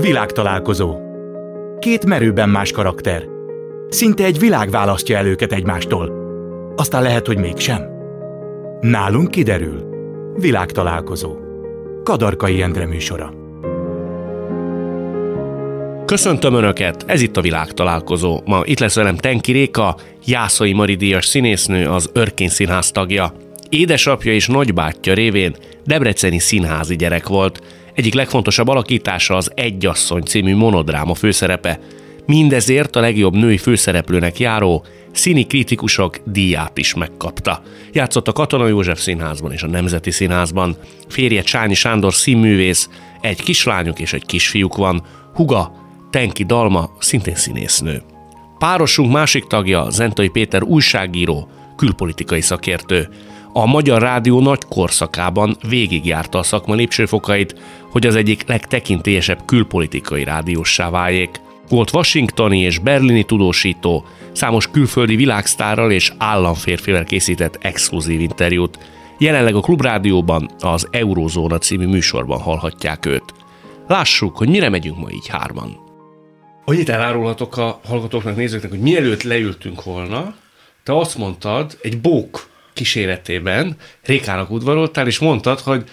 Világtalálkozó. Két merőben más karakter. Szinte egy világ választja el őket egymástól. Aztán lehet, hogy mégsem. Nálunk kiderül. Világtalálkozó. Kadarkai Endre műsora. Köszöntöm Önöket, ez itt a világtalálkozó. Ma itt lesz velem Tenki Réka, Jászai Maridias színésznő, az Örkény Színház tagja. Édesapja és nagybátyja révén debreceni színházi gyerek volt. Egyik legfontosabb alakítása az Egyasszony című monodráma főszerepe. Mindezért a legjobb női főszereplőnek járó színi kritikusok díját is megkapta. Játszott a Katona József Színházban és a Nemzeti Színházban. Férje Csányi Sándor színművész, egy kislányuk és egy kisfiúk van. Huga Tenki Dalma, szintén színésznő. Párosunk másik tagja Zentai Péter újságíró, külpolitikai szakértő. A Magyar Rádió nagy korszakában végigjárta a szakma lépcsőfokait, hogy az egyik legtekintélyesebb külpolitikai rádióssá váljék. Volt washingtoni és berlini tudósító, számos külföldi világsztárral és államférfivel készített exkluzív interjút. Jelenleg a Klubrádióban az Eurózóna című műsorban hallhatják őt. Lássuk, hogy mire megyünk ma így hárman. Annyit elárulhatok a hallgatóknak, nézőknek, hogy mielőtt leültünk volna, te azt mondtad egy bók kíséretében, Rékának udvaroltál, és mondtad, hogy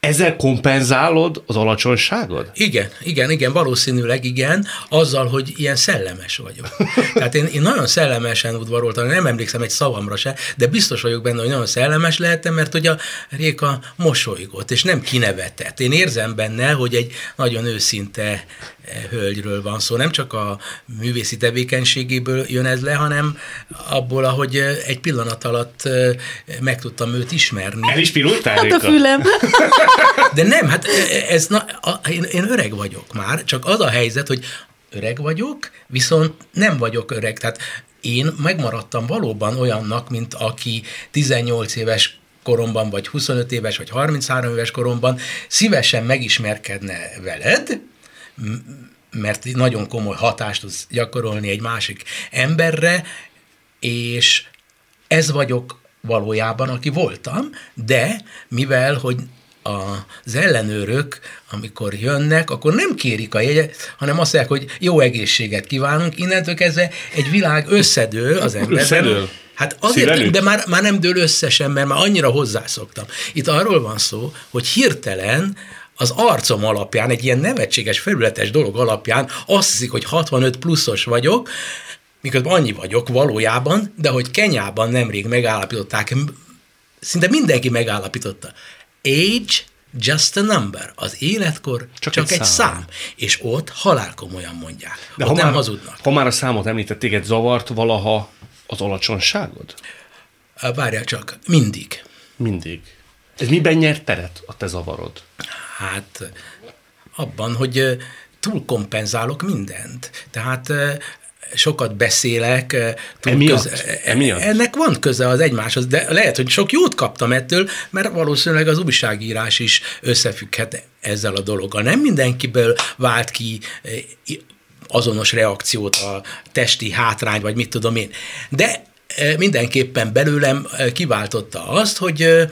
ezzel kompenzálod az alacsonyságod? Igen, igen, igen, valószínűleg igen, azzal, hogy ilyen szellemes vagyok. Tehát én, én nagyon szellemesen udvaroltam, nem emlékszem egy szavamra se, de biztos vagyok benne, hogy nagyon szellemes lehettem, mert hogy a Réka mosolygott, és nem kinevetett. Én érzem benne, hogy egy nagyon őszinte hölgyről van szó. Nem csak a művészi tevékenységéből jön ez le, hanem abból, ahogy egy pillanat alatt meg tudtam őt ismerni. El is pirultál, Hát a fülem. De nem, hát ez, na, a, én, én öreg vagyok már, csak az a helyzet, hogy öreg vagyok, viszont nem vagyok öreg. Tehát én megmaradtam valóban olyannak, mint aki 18 éves koromban, vagy 25 éves, vagy 33 éves koromban szívesen megismerkedne veled, mert nagyon komoly hatást tudsz gyakorolni egy másik emberre, és ez vagyok valójában, aki voltam, de mivel, hogy az ellenőrök, amikor jönnek, akkor nem kérik a jegyet, hanem azt mondják, hogy jó egészséget kívánunk, innentől kezdve egy világ összedől az emberben. Összedől? Hát azért, de már, már nem dől összesen, mert már annyira hozzászoktam. Itt arról van szó, hogy hirtelen az arcom alapján, egy ilyen nevetséges, felületes dolog alapján azt hiszik, hogy 65 pluszos vagyok, miközben annyi vagyok valójában, de hogy Kenyában nemrég megállapították, szinte mindenki megállapította. Age just a number. Az életkor csak, csak egy, egy szám. szám. És ott halálkomolyan mondják. De ott ha nem már, hazudnak. Ha már a számot említett, téged zavart valaha az alacsonyságod? Várjál csak, mindig. Mindig. Ez miben nyert teret a te zavarod? Hát abban, hogy túl kompenzálok mindent. Tehát sokat beszélek. Emiatt? Köze, emiatt? Ennek van köze az egymáshoz, de lehet, hogy sok jót kaptam ettől, mert valószínűleg az újságírás is összefügghet ezzel a dologgal. Nem mindenkiből vált ki azonos reakciót a testi hátrány, vagy mit tudom én. De mindenképpen belőlem kiváltotta azt, hogy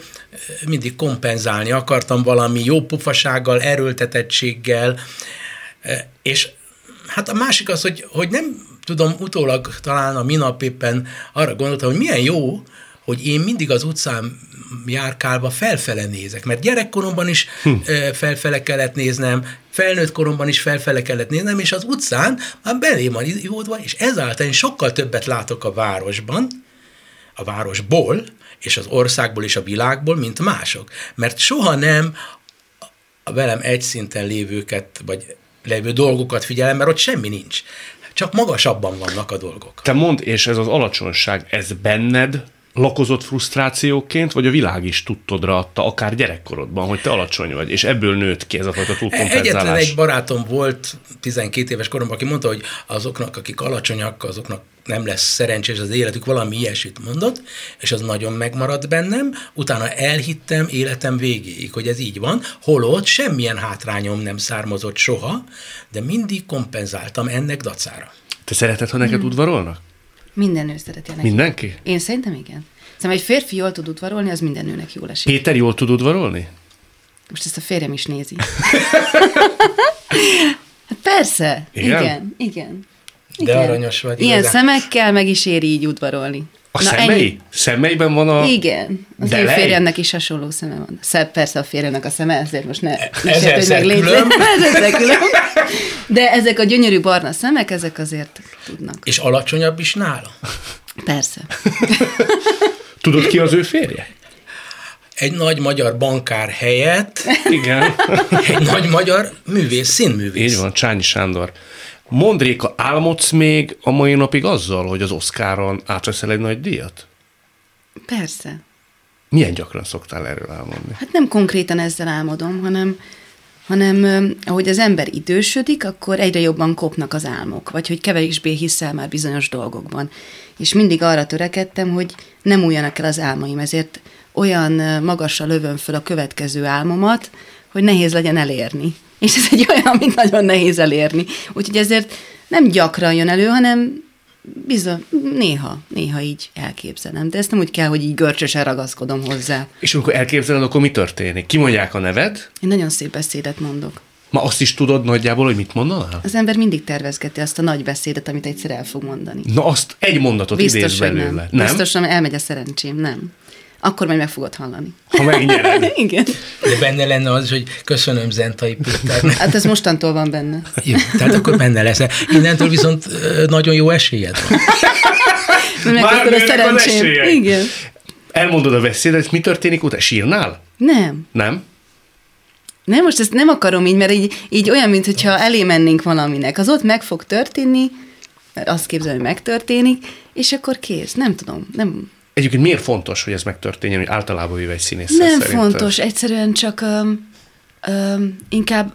mindig kompenzálni akartam valami jó pufasággal, erőltetettséggel, és hát a másik az, hogy, hogy nem tudom, utólag talán a minap éppen arra gondoltam, hogy milyen jó, hogy én mindig az utcán járkálva felfele nézek, mert gyerekkoromban is hm. felfele kellett néznem, felnőtt koromban is felfele kellett néznem, és az utcán már belé van jódva, és ezáltal én sokkal többet látok a városban, a városból, és az országból és a világból, mint mások. Mert soha nem a velem egy szinten lévőket, vagy lévő dolgokat figyelem, mert ott semmi nincs. Csak magasabban vannak a dolgok. Te mondd, és ez az alacsonyság, ez benned lakozott frusztrációként, vagy a világ is tudtodra adta, akár gyerekkorodban, hogy te alacsony vagy, és ebből nőtt ki ez a fajta túlkompenzálás? Egyetlen egy barátom volt 12 éves koromban, aki mondta, hogy azoknak, akik alacsonyak, azoknak nem lesz szerencsés az életük, valami ilyesmit mondott, és az nagyon megmaradt bennem, utána elhittem életem végéig, hogy ez így van, holott semmilyen hátrányom nem származott soha, de mindig kompenzáltam ennek dacára. Te szereted, ha neked mm. udvarolnak? Minden nő szereti neki. Mindenki? Én szerintem igen. Szerintem egy férfi jól tud udvarolni, az minden nőnek jól esik. Péter jól tud udvarolni? Most ezt a férjem is nézi. Persze, Igen? igen, igen. De igen. aranyos vagy. Ilyen igazán. szemekkel meg is éri így udvarolni. A Na, szemei? ennyi. Szemeiben van a... Igen. Az De én lej? férjemnek is hasonló szeme van. Szebb persze a férjemnek a szeme, ezért most ne ne sértődj meg. De ezek a gyönyörű barna szemek, ezek azért tudnak. És alacsonyabb is nála? Persze. Tudod ki az ő férje? Egy nagy magyar bankár helyett Igen. egy nagy magyar művész, színművész. Így van, Csányi Sándor. Mondd Réka, álmodsz még a mai napig azzal, hogy az Oszkáron átveszel egy nagy díjat? Persze. Milyen gyakran szoktál erről álmodni? Hát nem konkrétan ezzel álmodom, hanem, hanem ahogy az ember idősödik, akkor egyre jobban kopnak az álmok, vagy hogy kevésbé hiszel már bizonyos dolgokban. És mindig arra törekedtem, hogy nem újjanak el az álmaim, ezért olyan magasra lövöm föl a következő álmomat, hogy nehéz legyen elérni. És ez egy olyan, amit nagyon nehéz elérni. Úgyhogy ezért nem gyakran jön elő, hanem bizony, néha, néha így elképzelem. De ezt nem úgy kell, hogy így görcsösen ragaszkodom hozzá. És amikor elképzeled, akkor mi történik? Kimondják a neved? Én nagyon szép beszédet mondok. Ma azt is tudod nagyjából, hogy mit mondanál? Az ember mindig tervezgeti azt a nagy beszédet, amit egyszer el fog mondani. Na azt egy mondatot Biztos, idéz hogy belőle. nem. nem? Biztosan elmegy a szerencsém, nem. Akkor majd meg fogod hallani. Ha megnyered. Igen. De benne lenne az, hogy köszönöm Zentai Péternek. Hát ez mostantól van benne. Jó, tehát akkor benne lesz. Innentől viszont nagyon jó esélyed van. Már akkor a szerencsém. Igen. Elmondod a beszédet, mi történik utána? Sírnál? Nem. Nem? Nem, most ezt nem akarom így, mert így, így olyan, mintha elé mennénk valaminek. Az ott meg fog történni, mert azt képzelem, hogy megtörténik, és akkor kész. Nem tudom. Nem, Egyébként miért fontos, hogy ez megtörténjen, hogy általában véve egy színész Nem fontos, egyszerűen csak um, um, inkább,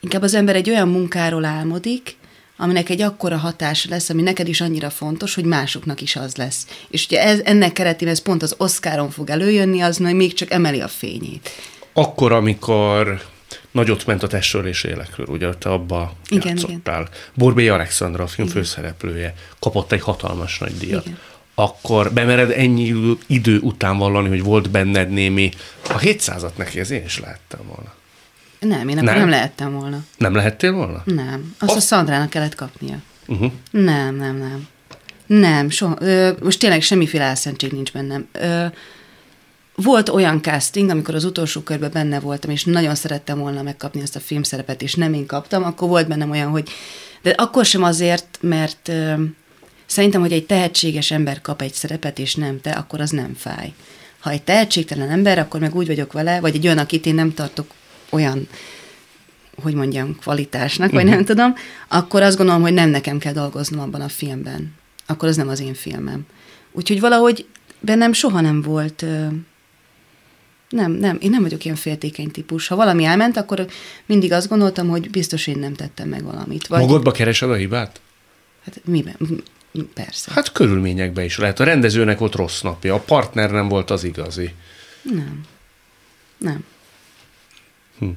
inkább az ember egy olyan munkáról álmodik, aminek egy akkora hatása lesz, ami neked is annyira fontos, hogy másoknak is az lesz. És ugye ez, ennek keretében ez pont az Oscaron fog előjönni, az még csak emeli a fényét. Akkor, amikor nagyot ment a testről és élekről, ugye te abba Igen, játszottál. Borbély Alexandra, a film főszereplője, kapott egy hatalmas nagy díjat. Igen. Akkor bemered ennyi idő- után vallani, hogy volt benned némi, a 700-at neki, ez én is lehettem volna. Nem, én akkor Nem? nem, lehettem volna. Nem lehettél volna? Nem. Azt a Azt- Szandrának kellett kapnia. Uh-huh. Nem, nem, nem. Nem, soha. Ö, most tényleg semmiféle álszentség nincs bennem. Ö, volt olyan casting, amikor az utolsó körben benne voltam, és nagyon szerettem volna megkapni ezt a filmszerepet, és nem én kaptam, akkor volt bennem olyan, hogy... De akkor sem azért, mert ö, szerintem, hogy egy tehetséges ember kap egy szerepet, és nem te, akkor az nem fáj. Ha egy tehetségtelen ember, akkor meg úgy vagyok vele, vagy egy olyan, akit én nem tartok olyan hogy mondjam, kvalitásnak, vagy nem tudom, akkor azt gondolom, hogy nem nekem kell dolgoznom abban a filmben. Akkor az nem az én filmem. Úgyhogy valahogy bennem soha nem volt, nem, nem, én nem vagyok ilyen féltékeny típus. Ha valami elment, akkor mindig azt gondoltam, hogy biztos én nem tettem meg valamit. Vagy, Magadba keresed a hibát? Hát miben? Persze. Hát körülményekben is lehet. A rendezőnek volt rossz napja, a partner nem volt az igazi. Nem. Nem. Hm.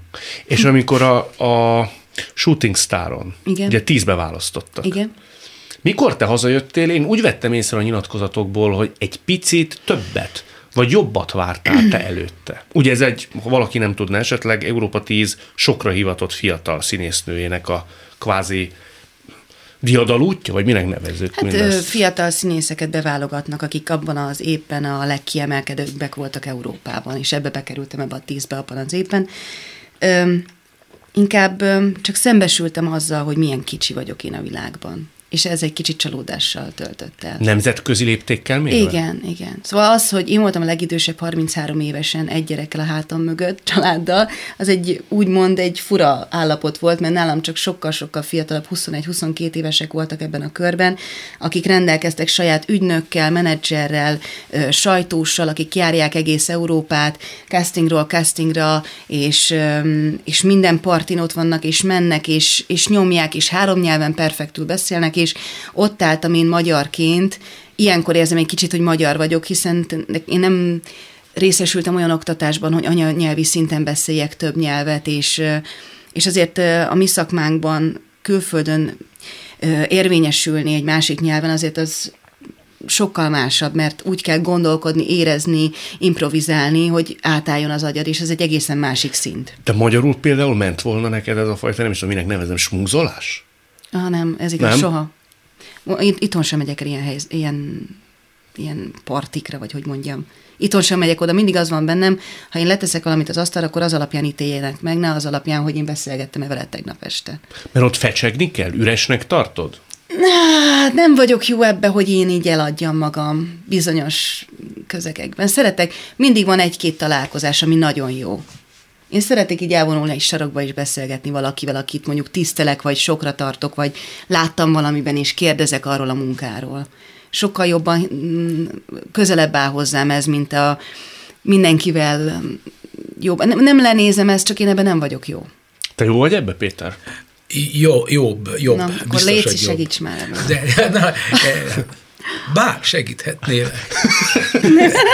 És amikor a, a Shooting Staron, Igen. ugye tízbe választottak. Igen. Mikor te hazajöttél, én úgy vettem észre a nyilatkozatokból, hogy egy picit többet, vagy jobbat vártál te előtte. Ugye ez egy, ha valaki nem tudna esetleg, Európa 10 sokra hivatott fiatal színésznőjének a kvázi diadalútja, vagy minek nevezzük Hát mindezt? fiatal színészeket beválogatnak, akik abban az éppen a legkiemelkedőbbek voltak Európában, és ebbe bekerültem ebbe a tízbe abban az éppen. Öm, inkább öm, csak szembesültem azzal, hogy milyen kicsi vagyok én a világban. És ez egy kicsit csalódással töltött el. Nemzetközi léptékkel még? Igen, igen. Szóval az, hogy én voltam a legidősebb 33 évesen egy gyerekkel a hátam mögött, családdal, az egy úgymond egy fura állapot volt, mert nálam csak sokkal-sokkal fiatalabb, 21-22 évesek voltak ebben a körben, akik rendelkeztek saját ügynökkel, menedzserrel, sajtóssal, akik járják egész Európát, castingról castingra, és, és minden partin ott vannak, és mennek, és, és nyomják, és három nyelven perfektül beszélnek, és ott álltam én magyarként, ilyenkor érzem egy kicsit, hogy magyar vagyok, hiszen én nem részesültem olyan oktatásban, hogy anyanyelvi szinten beszéljek több nyelvet, és, és azért a mi szakmánkban külföldön érvényesülni egy másik nyelven, azért az sokkal másabb, mert úgy kell gondolkodni, érezni, improvizálni, hogy átálljon az agyad, és ez egy egészen másik szint. De magyarul például ment volna neked ez a fajta, nem is tudom, minek nevezem, smúzolás? Ah, nem, ez igaz, Nem? soha. Itt, itthon sem megyek el ilyen, helyz, ilyen, ilyen partikra, vagy hogy mondjam. Itthon sem megyek oda, mindig az van bennem, ha én leteszek valamit az asztalra, akkor az alapján ítéljenek meg, ne az alapján, hogy én beszélgettem-e vele tegnap este. Mert ott fecsegni kell? Üresnek tartod? Hát nem vagyok jó ebbe, hogy én így eladjam magam bizonyos közegekben. Szeretek, mindig van egy-két találkozás, ami nagyon jó. Én szeretek így elvonulni egy sarokba és beszélgetni valakivel, akit mondjuk tisztelek, vagy sokra tartok, vagy láttam valamiben, és kérdezek arról a munkáról. Sokkal jobban mm, közelebb áll hozzám ez, mint a mindenkivel mm, jobb. Nem, nem lenézem ezt, csak én ebben nem vagyok jó. Te jó vagy ebbe, Péter? Jó, jobb, jobb. Na, akkor biztos, légy, hogy jobb. segíts már ebben. De, na, eh, bár segíthetnél.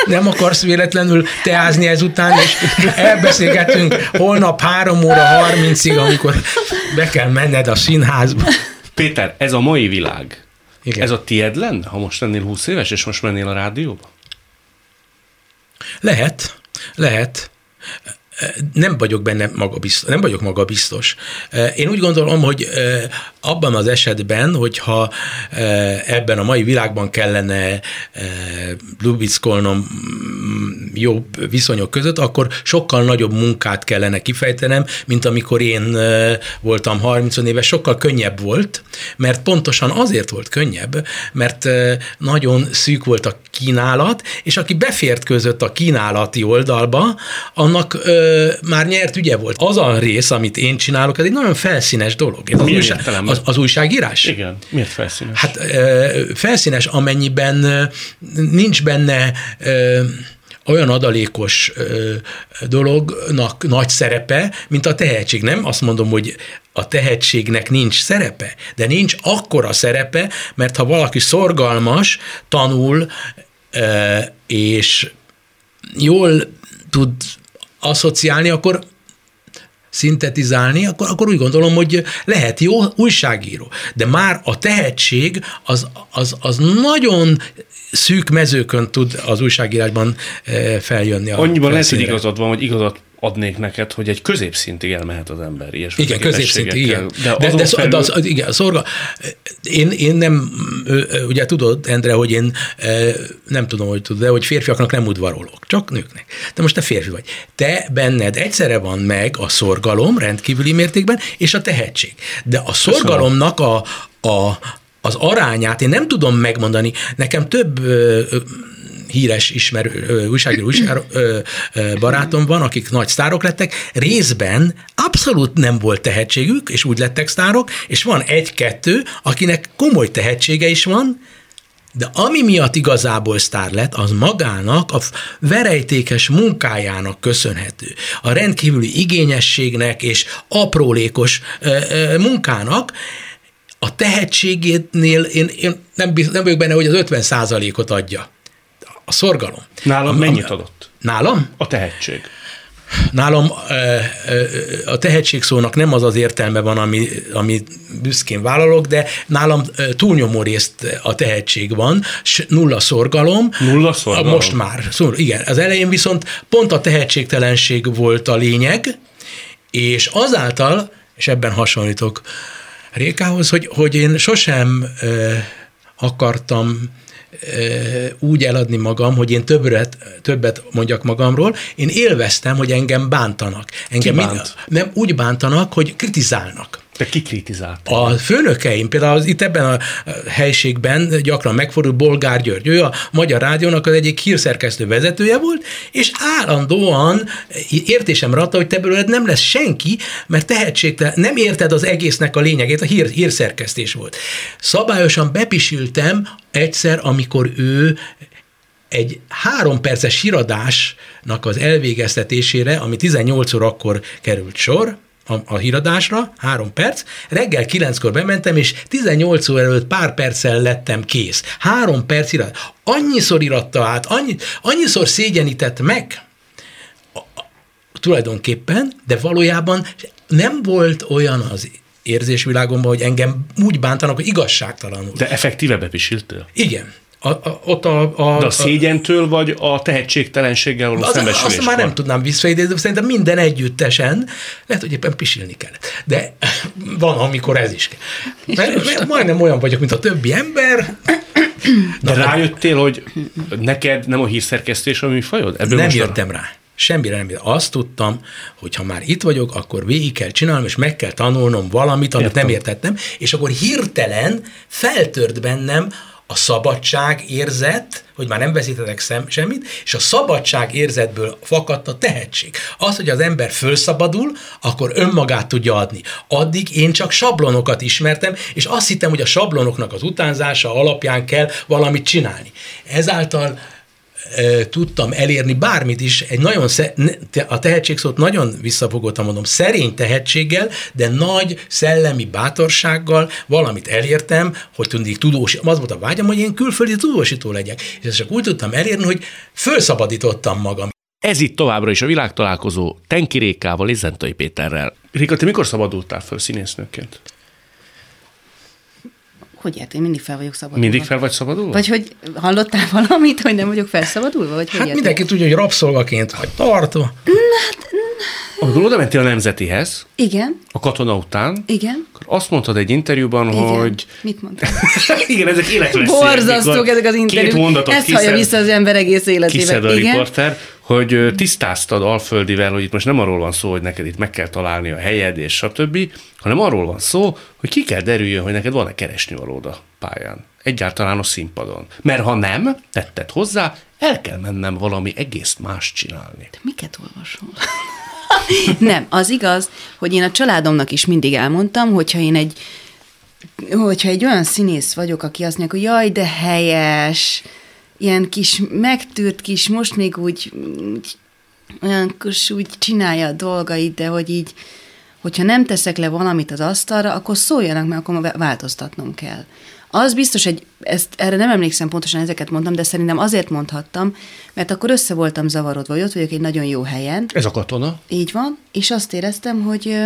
Nem akarsz véletlenül teázni ezután, és elbeszélgetünk holnap 3 óra 30-ig, amikor be kell menned a színházba. Péter, ez a mai világ. Igen. Ez a tied lenne, ha most lennél 20 éves, és most mennél a rádióba? Lehet, lehet. Nem vagyok benne magabiztos, nem vagyok magabiztos. Én úgy gondolom, hogy abban az esetben, hogyha ebben a mai világban kellene lubickolnom jobb viszonyok között, akkor sokkal nagyobb munkát kellene kifejtenem, mint amikor én voltam 30 éves, sokkal könnyebb volt, mert pontosan azért volt könnyebb, mert nagyon szűk volt a kínálat, és aki befért között a kínálati oldalba, annak már nyert ügye volt. Az a rész, amit én csinálok, ez egy nagyon felszínes dolog. Ez az, újság, az, az újságírás? Igen. Miért felszínes? Hát ö, felszínes, amennyiben ö, nincs benne ö, olyan adalékos ö, dolognak nagy szerepe, mint a tehetség. Nem azt mondom, hogy a tehetségnek nincs szerepe, de nincs akkora szerepe, mert ha valaki szorgalmas, tanul, ö, és jól tud asszociálni, akkor szintetizálni, akkor, akkor úgy gondolom, hogy lehet jó újságíró. De már a tehetség az, az, az nagyon szűk mezőkön tud az újságírásban eh, feljönni. A Annyiban lehet, hogy igazad van, hogy igazat adnék neked, hogy egy középszintig elmehet az ember. Ilyesmi Igen, középszintű, igen. De, De, de, felül... de az, az, igen, szorga, én, én nem, ugye tudod, Endre, hogy én nem tudom, hogy tudod, de hogy férfiaknak nem udvarolok, csak nőknek. De most te férfi vagy. Te benned egyszerre van meg a szorgalom rendkívüli mértékben, és a tehetség. De a szorgalomnak a, a, az arányát én nem tudom megmondani. Nekem több híres ismerő újságíró újságíró barátom van, akik nagy sztárok lettek, részben abszolút nem volt tehetségük, és úgy lettek sztárok, és van egy-kettő, akinek komoly tehetsége is van, de ami miatt igazából sztár lett, az magának a verejtékes munkájának köszönhető. A rendkívüli igényességnek és aprólékos ö, ö, munkának, a tehetségénél én, én nem, biz, nem vagyok benne, hogy az 50 ot adja. A szorgalom. Nálam A- mennyit adott? Nálam? A tehetség. Nálam a tehetség szónak nem az az értelme van, ami, ami büszkén vállalok, de nálam túlnyomó részt a tehetség van, s nulla szorgalom. Nulla szorgalom? Most már. Szóval igen, az elején viszont pont a tehetségtelenség volt a lényeg, és azáltal, és ebben hasonlítok Rékához, hogy, hogy én sosem akartam úgy eladni magam, hogy én többet, többet mondjak magamról. Én élveztem, hogy engem bántanak. Engem Ki bánt? nem úgy bántanak, hogy kritizálnak. Te ki kritizált? A főnökeim, például itt ebben a helységben gyakran megfordul Bolgár György, ő a Magyar Rádiónak az egyik hírszerkesztő vezetője volt, és állandóan értésemre adta, hogy te belőled nem lesz senki, mert tehetségtelen, nem érted az egésznek a lényegét, a hír, hírszerkesztés volt. Szabályosan bepisültem egyszer, amikor ő egy három perces híradásnak az elvégeztetésére, ami 18 órakor került sor, a, a híradásra, három perc, reggel kilenckor bementem, és 18 óra előtt pár perccel lettem kész. Három perc irat. Annyiszor iratta át, annyi, annyiszor szégyenített meg, a- a- tulajdonképpen, de valójában nem volt olyan az érzésvilágomban, hogy engem úgy bántanak, hogy igazságtalanul. De effektíve bepisiltél? Igen. A, a, ott a, a, De a szégyentől, vagy a tehetségtelenséggel való az, szembesüléskor? azt már nem tudnám visszaidézni, szerintem minden együttesen, lehet, hogy éppen pisilni kell. De van, amikor ez is kell. Mert, mert majdnem olyan vagyok, mint a többi ember. De rájöttél, hogy neked nem a hírszerkesztés a műfajod? Ebből nem jöttem rá. Semmire nem jöttem. Azt tudtam, hogy ha már itt vagyok, akkor végig kell csinálnom, és meg kell tanulnom valamit, amit Értem. nem értettem, és akkor hirtelen feltört bennem a szabadság érzet, hogy már nem veszítetek szem, semmit, és a szabadság érzetből fakadt a tehetség. Az, hogy az ember fölszabadul, akkor önmagát tudja adni. Addig én csak sablonokat ismertem, és azt hittem, hogy a sablonoknak az utánzása alapján kell valamit csinálni. Ezáltal tudtam elérni bármit is, egy nagyon, a tehetség szót nagyon visszafogottan mondom, szerény tehetséggel, de nagy szellemi bátorsággal valamit elértem, hogy tudnék tudós, az volt a vágyam, hogy én külföldi tudósító legyek. És ezt csak úgy tudtam elérni, hogy felszabadítottam magam. Ez itt továbbra is a világtalálkozó Tenki Rékával és Zentai Péterrel. Réka, te mikor szabadultál föl színésznőként? Hogy ért? Én mindig fel vagyok szabadulva. Mindig fel vagy szabadulva? Vagy hogy hallottál valamit, hogy nem vagyok felszabadulva? Vagy hogy Hát érted? mindenki tudja, hogy rabszolgaként vagy tartva. Amikor oda mentél a Nemzetihez, Igen, a katona után, igen. akkor azt mondtad egy interjúban, Igen. hogy Mit mondtam? igen, ezek életveszélyek. Borzasztók ezek az interjúk. Két mondatot Ezt kiszed, hallja vissza az ember egész életében. kiszed a Igen. riporter, hogy tisztáztad Alföldivel, hogy itt most nem arról van szó, hogy neked itt meg kell találni a helyed és stb., hanem arról van szó, hogy ki kell derüljön, hogy neked van-e keresnivalód a pályán. Egyáltalán a színpadon. Mert ha nem, tetted hozzá, el kell mennem valami egész más csinálni. Miket olvasol? nem, az igaz, hogy én a családomnak is mindig elmondtam, hogyha én egy hogyha egy olyan színész vagyok, aki azt mondja, hogy jaj, de helyes, ilyen kis megtűrt kis, most még úgy, úgy olyan kis úgy csinálja a dolgait, de hogy így, hogyha nem teszek le valamit az asztalra, akkor szóljanak, mert akkor változtatnom kell. Az biztos, hogy ezt, erre nem emlékszem pontosan, ezeket mondtam, de szerintem azért mondhattam, mert akkor össze voltam zavarodva, hogy ott vagyok egy nagyon jó helyen, Ez a katona? így van, és azt éreztem, hogy,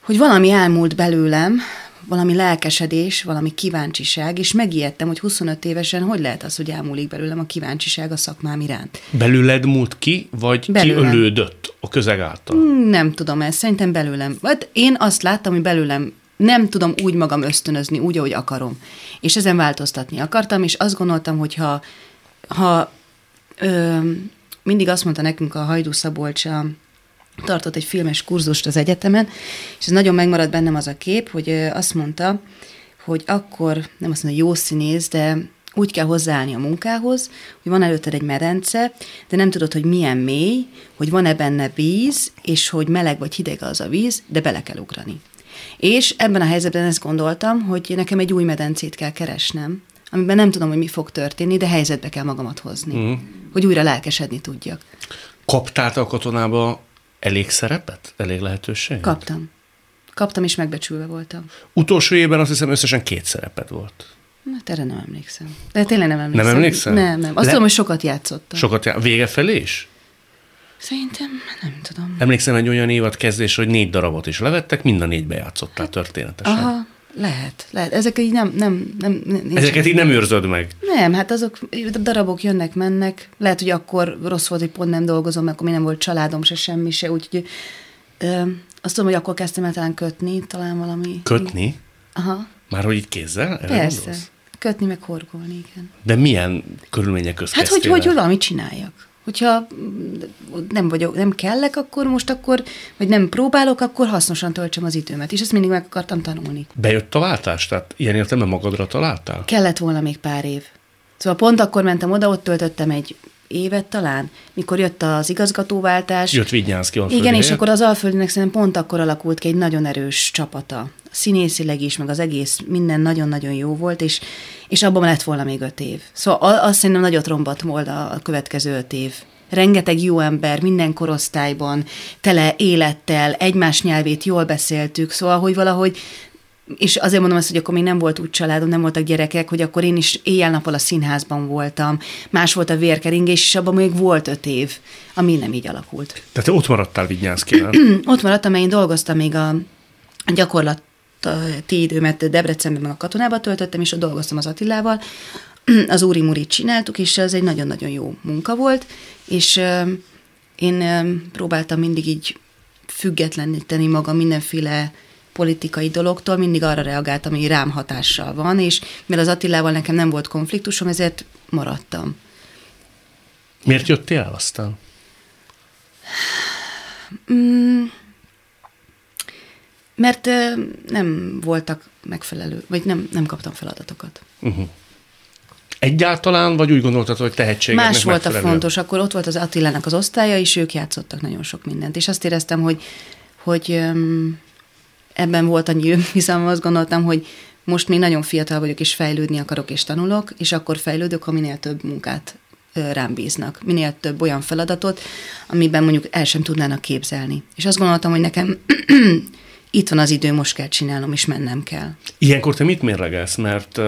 hogy valami elmúlt belőlem, valami lelkesedés, valami kíváncsiság, és megijedtem, hogy 25 évesen hogy lehet az, hogy elmúlik belőlem a kíváncsiság a szakmám iránt. Belőled múlt ki, vagy Belőlem. kiölődött a közeg által? Nem tudom ezt, szerintem belőlem. Vagy én azt láttam, hogy belőlem nem tudom úgy magam ösztönözni, úgy, ahogy akarom. És ezen változtatni akartam, és azt gondoltam, hogy ha, ha ö, mindig azt mondta nekünk a Hajdú Szabolcs, a, tartott egy filmes kurzust az egyetemen, és ez nagyon megmaradt bennem az a kép, hogy azt mondta, hogy akkor, nem azt mondja, jó színész, de úgy kell hozzáállni a munkához, hogy van előtted egy medence, de nem tudod, hogy milyen mély, hogy van-e benne víz, és hogy meleg vagy hideg az a víz, de bele kell ugrani. És ebben a helyzetben ezt gondoltam, hogy nekem egy új medencét kell keresnem, amiben nem tudom, hogy mi fog történni, de helyzetbe kell magamat hozni, mm. hogy újra lelkesedni tudjak. Kaptál a katonába elég szerepet? Elég lehetőséget? Kaptam. Kaptam, és megbecsülve voltam. Utolsó évben azt hiszem összesen két szerepet volt. Hát erre nem emlékszem. De tényleg nem emlékszem. Nem emlékszel? Nem, nem. Azt Le- tudom, hogy sokat játszottam. Sokat já- vége felé is? Szerintem nem tudom. Emlékszem egy olyan évad kezdés, hogy négy darabot is levettek, mind a négybe játszottál történetesen. Aha, lehet, lehet. Ezek így nem, nem, nem, Ezeket így nem őrzöd meg. Nem, hát azok darabok jönnek, mennek. Lehet, hogy akkor rossz volt, hogy pont nem dolgozom, mert akkor még nem volt családom se, semmi se, úgyhogy ö, azt tudom, hogy akkor kezdtem el talán kötni, talán valami. Kötni? Aha, Már hogy így kézzel? Erre persze. gondolsz? Kötni meg horgolni, igen. De milyen körülmények között Hát, hogy, hogy, hogy valamit csináljak. Hogyha nem vagyok, nem kellek, akkor most akkor, vagy nem próbálok, akkor hasznosan töltsem az időmet. És ezt mindig meg akartam tanulni. Bejött a váltás? Tehát ilyen értelemben magadra találtál? Kellett volna még pár év. Szóval pont akkor mentem oda, ott töltöttem egy évet talán, mikor jött az igazgatóváltás. Jött Vignyánszki Igen, és akkor az Alföldinek szerintem pont akkor alakult ki egy nagyon erős csapata. Színészileg is, meg az egész, minden nagyon-nagyon jó volt, és, és abban lett volna még öt év. Szóval azt szerintem nagyot rombat volna a következő öt év. Rengeteg jó ember, minden korosztályban, tele élettel, egymás nyelvét jól beszéltük, szóval, hogy valahogy és azért mondom azt, hogy akkor még nem volt úgy családom, nem voltak gyerekek, hogy akkor én is éjjel-nappal a színházban voltam, más volt a vérkeringés, és abban még volt öt év, ami nem így alakult. Tehát te ott maradtál Vignyánszkinál. Ott maradtam, mert én dolgoztam még a gyakorlati időmet Debrecenben, meg a katonában töltöttem, és ott dolgoztam az Attilával, az Úri Murit csináltuk, és ez egy nagyon-nagyon jó munka volt, és én próbáltam mindig így függetleníteni magam mindenféle politikai dologtól, mindig arra reagáltam, ami rám hatással van, és mivel az Attilával nekem nem volt konfliktusom, ezért maradtam. Miért jöttél el aztán? Mm, mert nem voltak megfelelő, vagy nem, nem kaptam feladatokat. Egyáltalán, vagy úgy gondoltad, hogy tehetségednek Más volt a megfelelően? fontos, akkor ott volt az Attilának az osztálya, és ők játszottak nagyon sok mindent. És azt éreztem, hogy, hogy öm, ebben volt annyi önbizalom, azt gondoltam, hogy most még nagyon fiatal vagyok, és fejlődni akarok, és tanulok, és akkor fejlődök, ha minél több munkát rám bíznak, minél több olyan feladatot, amiben mondjuk el sem tudnának képzelni. És azt gondoltam, hogy nekem itt van az idő, most kell csinálnom, és mennem kell. Ilyenkor te mit mérlegelsz? Mert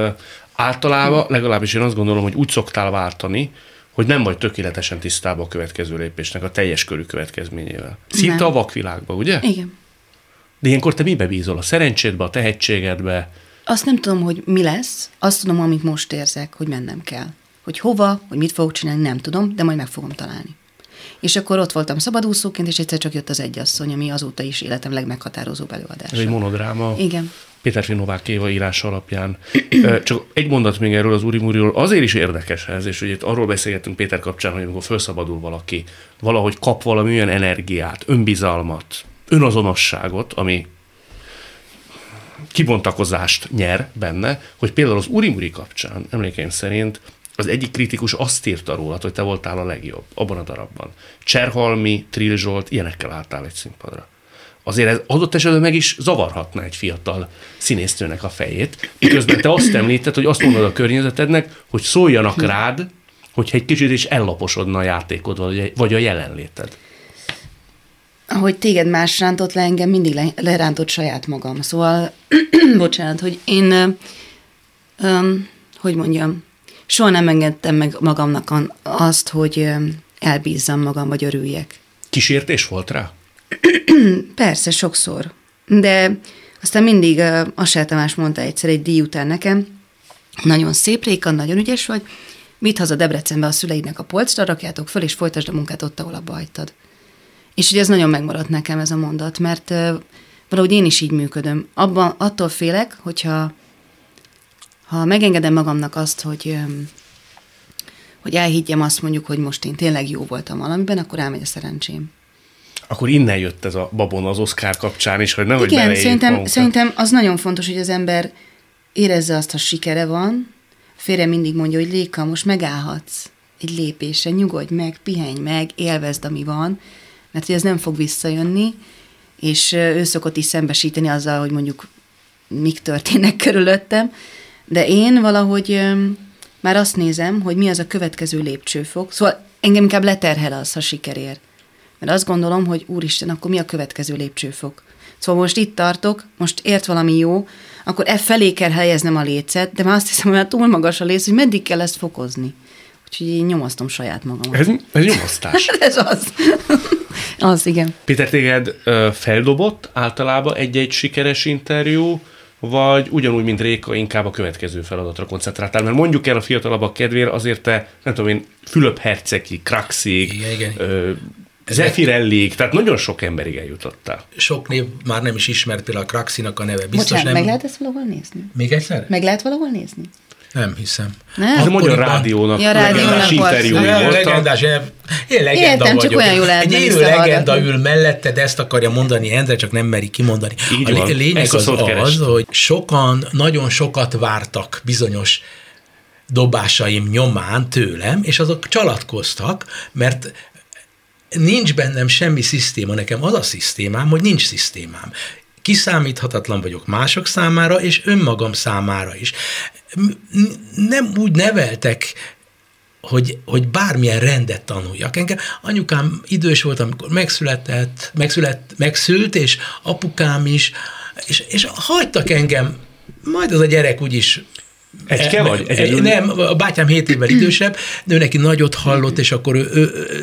általában, legalábbis én azt gondolom, hogy úgy szoktál váltani, hogy nem vagy tökéletesen tisztában a következő lépésnek, a teljes körű következményével. Szinte Nem. a vakvilágba, ugye? Igen. De ilyenkor te mibe bízol? A szerencsédbe, a tehetségedbe? Azt nem tudom, hogy mi lesz, azt tudom, amit most érzek, hogy mennem kell. Hogy hova, hogy mit fogok csinálni, nem tudom, de majd meg fogom találni. És akkor ott voltam szabadúszóként, és egyszer csak jött az egyasszony, ami azóta is életem legmeghatározóbb előadása. Ez egy monodráma. Igen. Péter Finovák Éva írás alapján. Csak egy mondat még erről az Urimuriról. Azért is érdekes ez, és ugye itt arról beszélgettünk Péter kapcsán, hogy amikor felszabadul valaki, valahogy kap valami olyan energiát, önbizalmat, önazonosságot, ami kibontakozást nyer benne, hogy például az Urimuri kapcsán, emlékeim szerint, az egyik kritikus azt írta róla, hogy te voltál a legjobb abban a darabban. Cserhalmi, Trill Zsolt, ilyenekkel álltál egy színpadra. Azért ez adott esetben meg is zavarhatna egy fiatal színésznőnek a fejét, miközben te azt említed, hogy azt mondod a környezetednek, hogy szóljanak rád, hogyha egy kicsit is ellaposodna a játékod, vagy a jelenléted. Ahogy téged más rántott le, engem mindig le, lerántott saját magam. Szóval, bocsánat, hogy én, öm, hogy mondjam, soha nem engedtem meg magamnak azt, hogy elbízzam magam, vagy örüljek. Kísértés volt rá? Persze, sokszor. De aztán mindig uh, Asel Tamás mondta egyszer egy díj után nekem, nagyon szép Réka, nagyon ügyes vagy, mit haza Debrecenbe a szüleidnek a polcra, rakjátok föl, és folytasd a munkát ott, ahol abba hagytad. És ugye ez nagyon megmaradt nekem ez a mondat, mert valahogy én is így működöm. Abban attól félek, hogyha ha megengedem magamnak azt, hogy hogy elhiggyem azt mondjuk, hogy most én tényleg jó voltam valamiben, akkor elmegy a szerencsém. Akkor innen jött ez a babon az Oscar kapcsán is, hogy nehogy Igen, szerintem, magunkat. szerintem az nagyon fontos, hogy az ember érezze azt, ha sikere van. Félre mindig mondja, hogy Léka, most megállhatsz egy lépésre, nyugodj meg, pihenj meg, élvezd, ami van, mert hogy ez nem fog visszajönni, és ő szokott is szembesíteni azzal, hogy mondjuk mik történnek körülöttem, de én valahogy már azt nézem, hogy mi az a következő lépcsőfok, szóval engem inkább leterhel az, ha siker ér. Mert azt gondolom, hogy úristen, akkor mi a következő lépcsőfok? Szóval most itt tartok, most ért valami jó, akkor e felé kell helyeznem a lécet, de már azt hiszem, hogy már túl magas a léc, hogy meddig kell ezt fokozni. Úgyhogy én nyomasztom saját magamat. Ez, ez nyomasztás. Ez az. az, igen. Péter, téged feldobott általában egy-egy sikeres interjú, vagy ugyanúgy, mint Réka, inkább a következő feladatra koncentráltál? Mert mondjuk el a fiatalabbak kedvére, azért te, nem tudom én, Fülöp-hercegi, Kraxig, Igen, igen. ö, Zefirellig, tehát nagyon sok emberig eljutottál. Sok név már nem is ismert, például a Kraxinak a neve. Biztos Bocsánat, nem. meg lehet ezt valahol nézni? Még egyszer? Meg lehet valahol nézni? Nem hiszem. Nem? Az a Magyar Rádiónak Ja, legendás volt. interjúi legendás, én, legenda Értem, csak vagyok. olyan jó Egy élő legenda ül mellette, de ezt akarja mondani Endre, csak nem meri kimondani. Így a van. lé- lényeg Ezt az az, hogy sokan, nagyon sokat vártak bizonyos dobásaim nyomán tőlem, és azok csalatkoztak, mert nincs bennem semmi szisztéma, nekem az a szisztémám, hogy nincs szisztémám. Kiszámíthatatlan vagyok mások számára, és önmagam számára is. Nem úgy neveltek, hogy, hogy bármilyen rendet tanuljak. Engem anyukám idős volt, amikor megszületett, megszület, megszült, és apukám is, és, és hagytak engem, majd az a gyerek úgyis Egyke E- vagy? Egyedül? Nem, a bátyám 7 évvel idősebb, de ő neki nagyot hallott, és akkor ő, ő,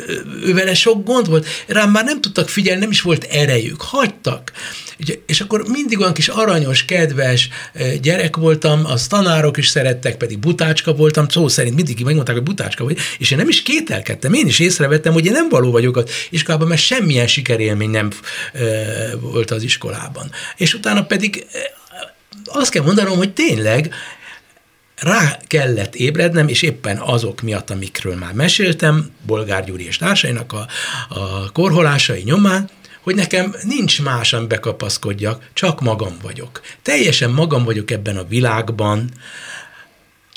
ő, ő vele sok gond volt. Rám már nem tudtak figyelni, nem is volt erejük. Hagytak. És akkor mindig olyan kis aranyos, kedves gyerek voltam, az tanárok is szerettek, pedig butácska voltam, szó szerint mindig megmondták, hogy butácska vagy, és én nem is kételkedtem, én is észrevettem, hogy én nem való vagyok az iskolában, mert semmilyen sikerélmény nem volt az iskolában. És utána pedig azt kell mondanom, hogy tényleg rá kellett ébrednem, és éppen azok miatt, amikről már meséltem, Bolgár Gyuri és társainak a, a korholásai nyomán, hogy nekem nincs más, amibe kapaszkodjak, csak magam vagyok. Teljesen magam vagyok ebben a világban,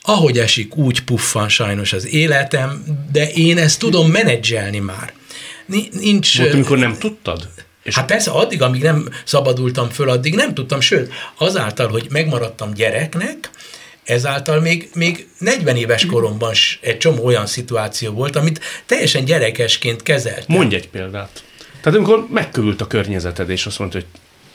ahogy esik, úgy puffan sajnos az életem, de én ezt tudom menedzselni már. Nincs... Volt, amikor nem tudtad? És hát persze, addig, amíg nem szabadultam föl, addig nem tudtam, sőt, azáltal, hogy megmaradtam gyereknek, ezáltal még, még 40 éves koromban egy csomó olyan szituáció volt, amit teljesen gyerekesként kezeltem. Mondj egy példát. Tehát amikor megkövült a környezeted, és azt mondta, hogy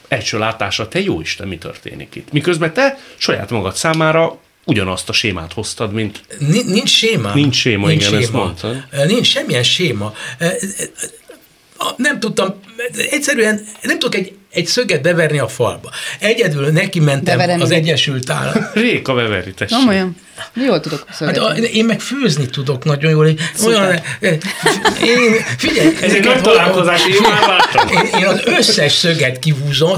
első látásra, te jó Isten, mi történik itt? Miközben te saját magad számára ugyanazt a sémát hoztad, mint... Nincs séma. Nincs séma, Nincs igen, séma. ezt mondtad. Nincs semmilyen séma. Nem tudtam, egyszerűen nem tudok egy egy szöget beverni a falba. Egyedül neki mentem Beverem az Egyesült Államok. Réka beveri, tessék. Nem olyan. Jól tudok szöget. Hát, én meg főzni tudok nagyon jól. Olyan, én, figyelj, ez egy nagy találkozás, én már láttam. Én, én, az összes szöget kihúzom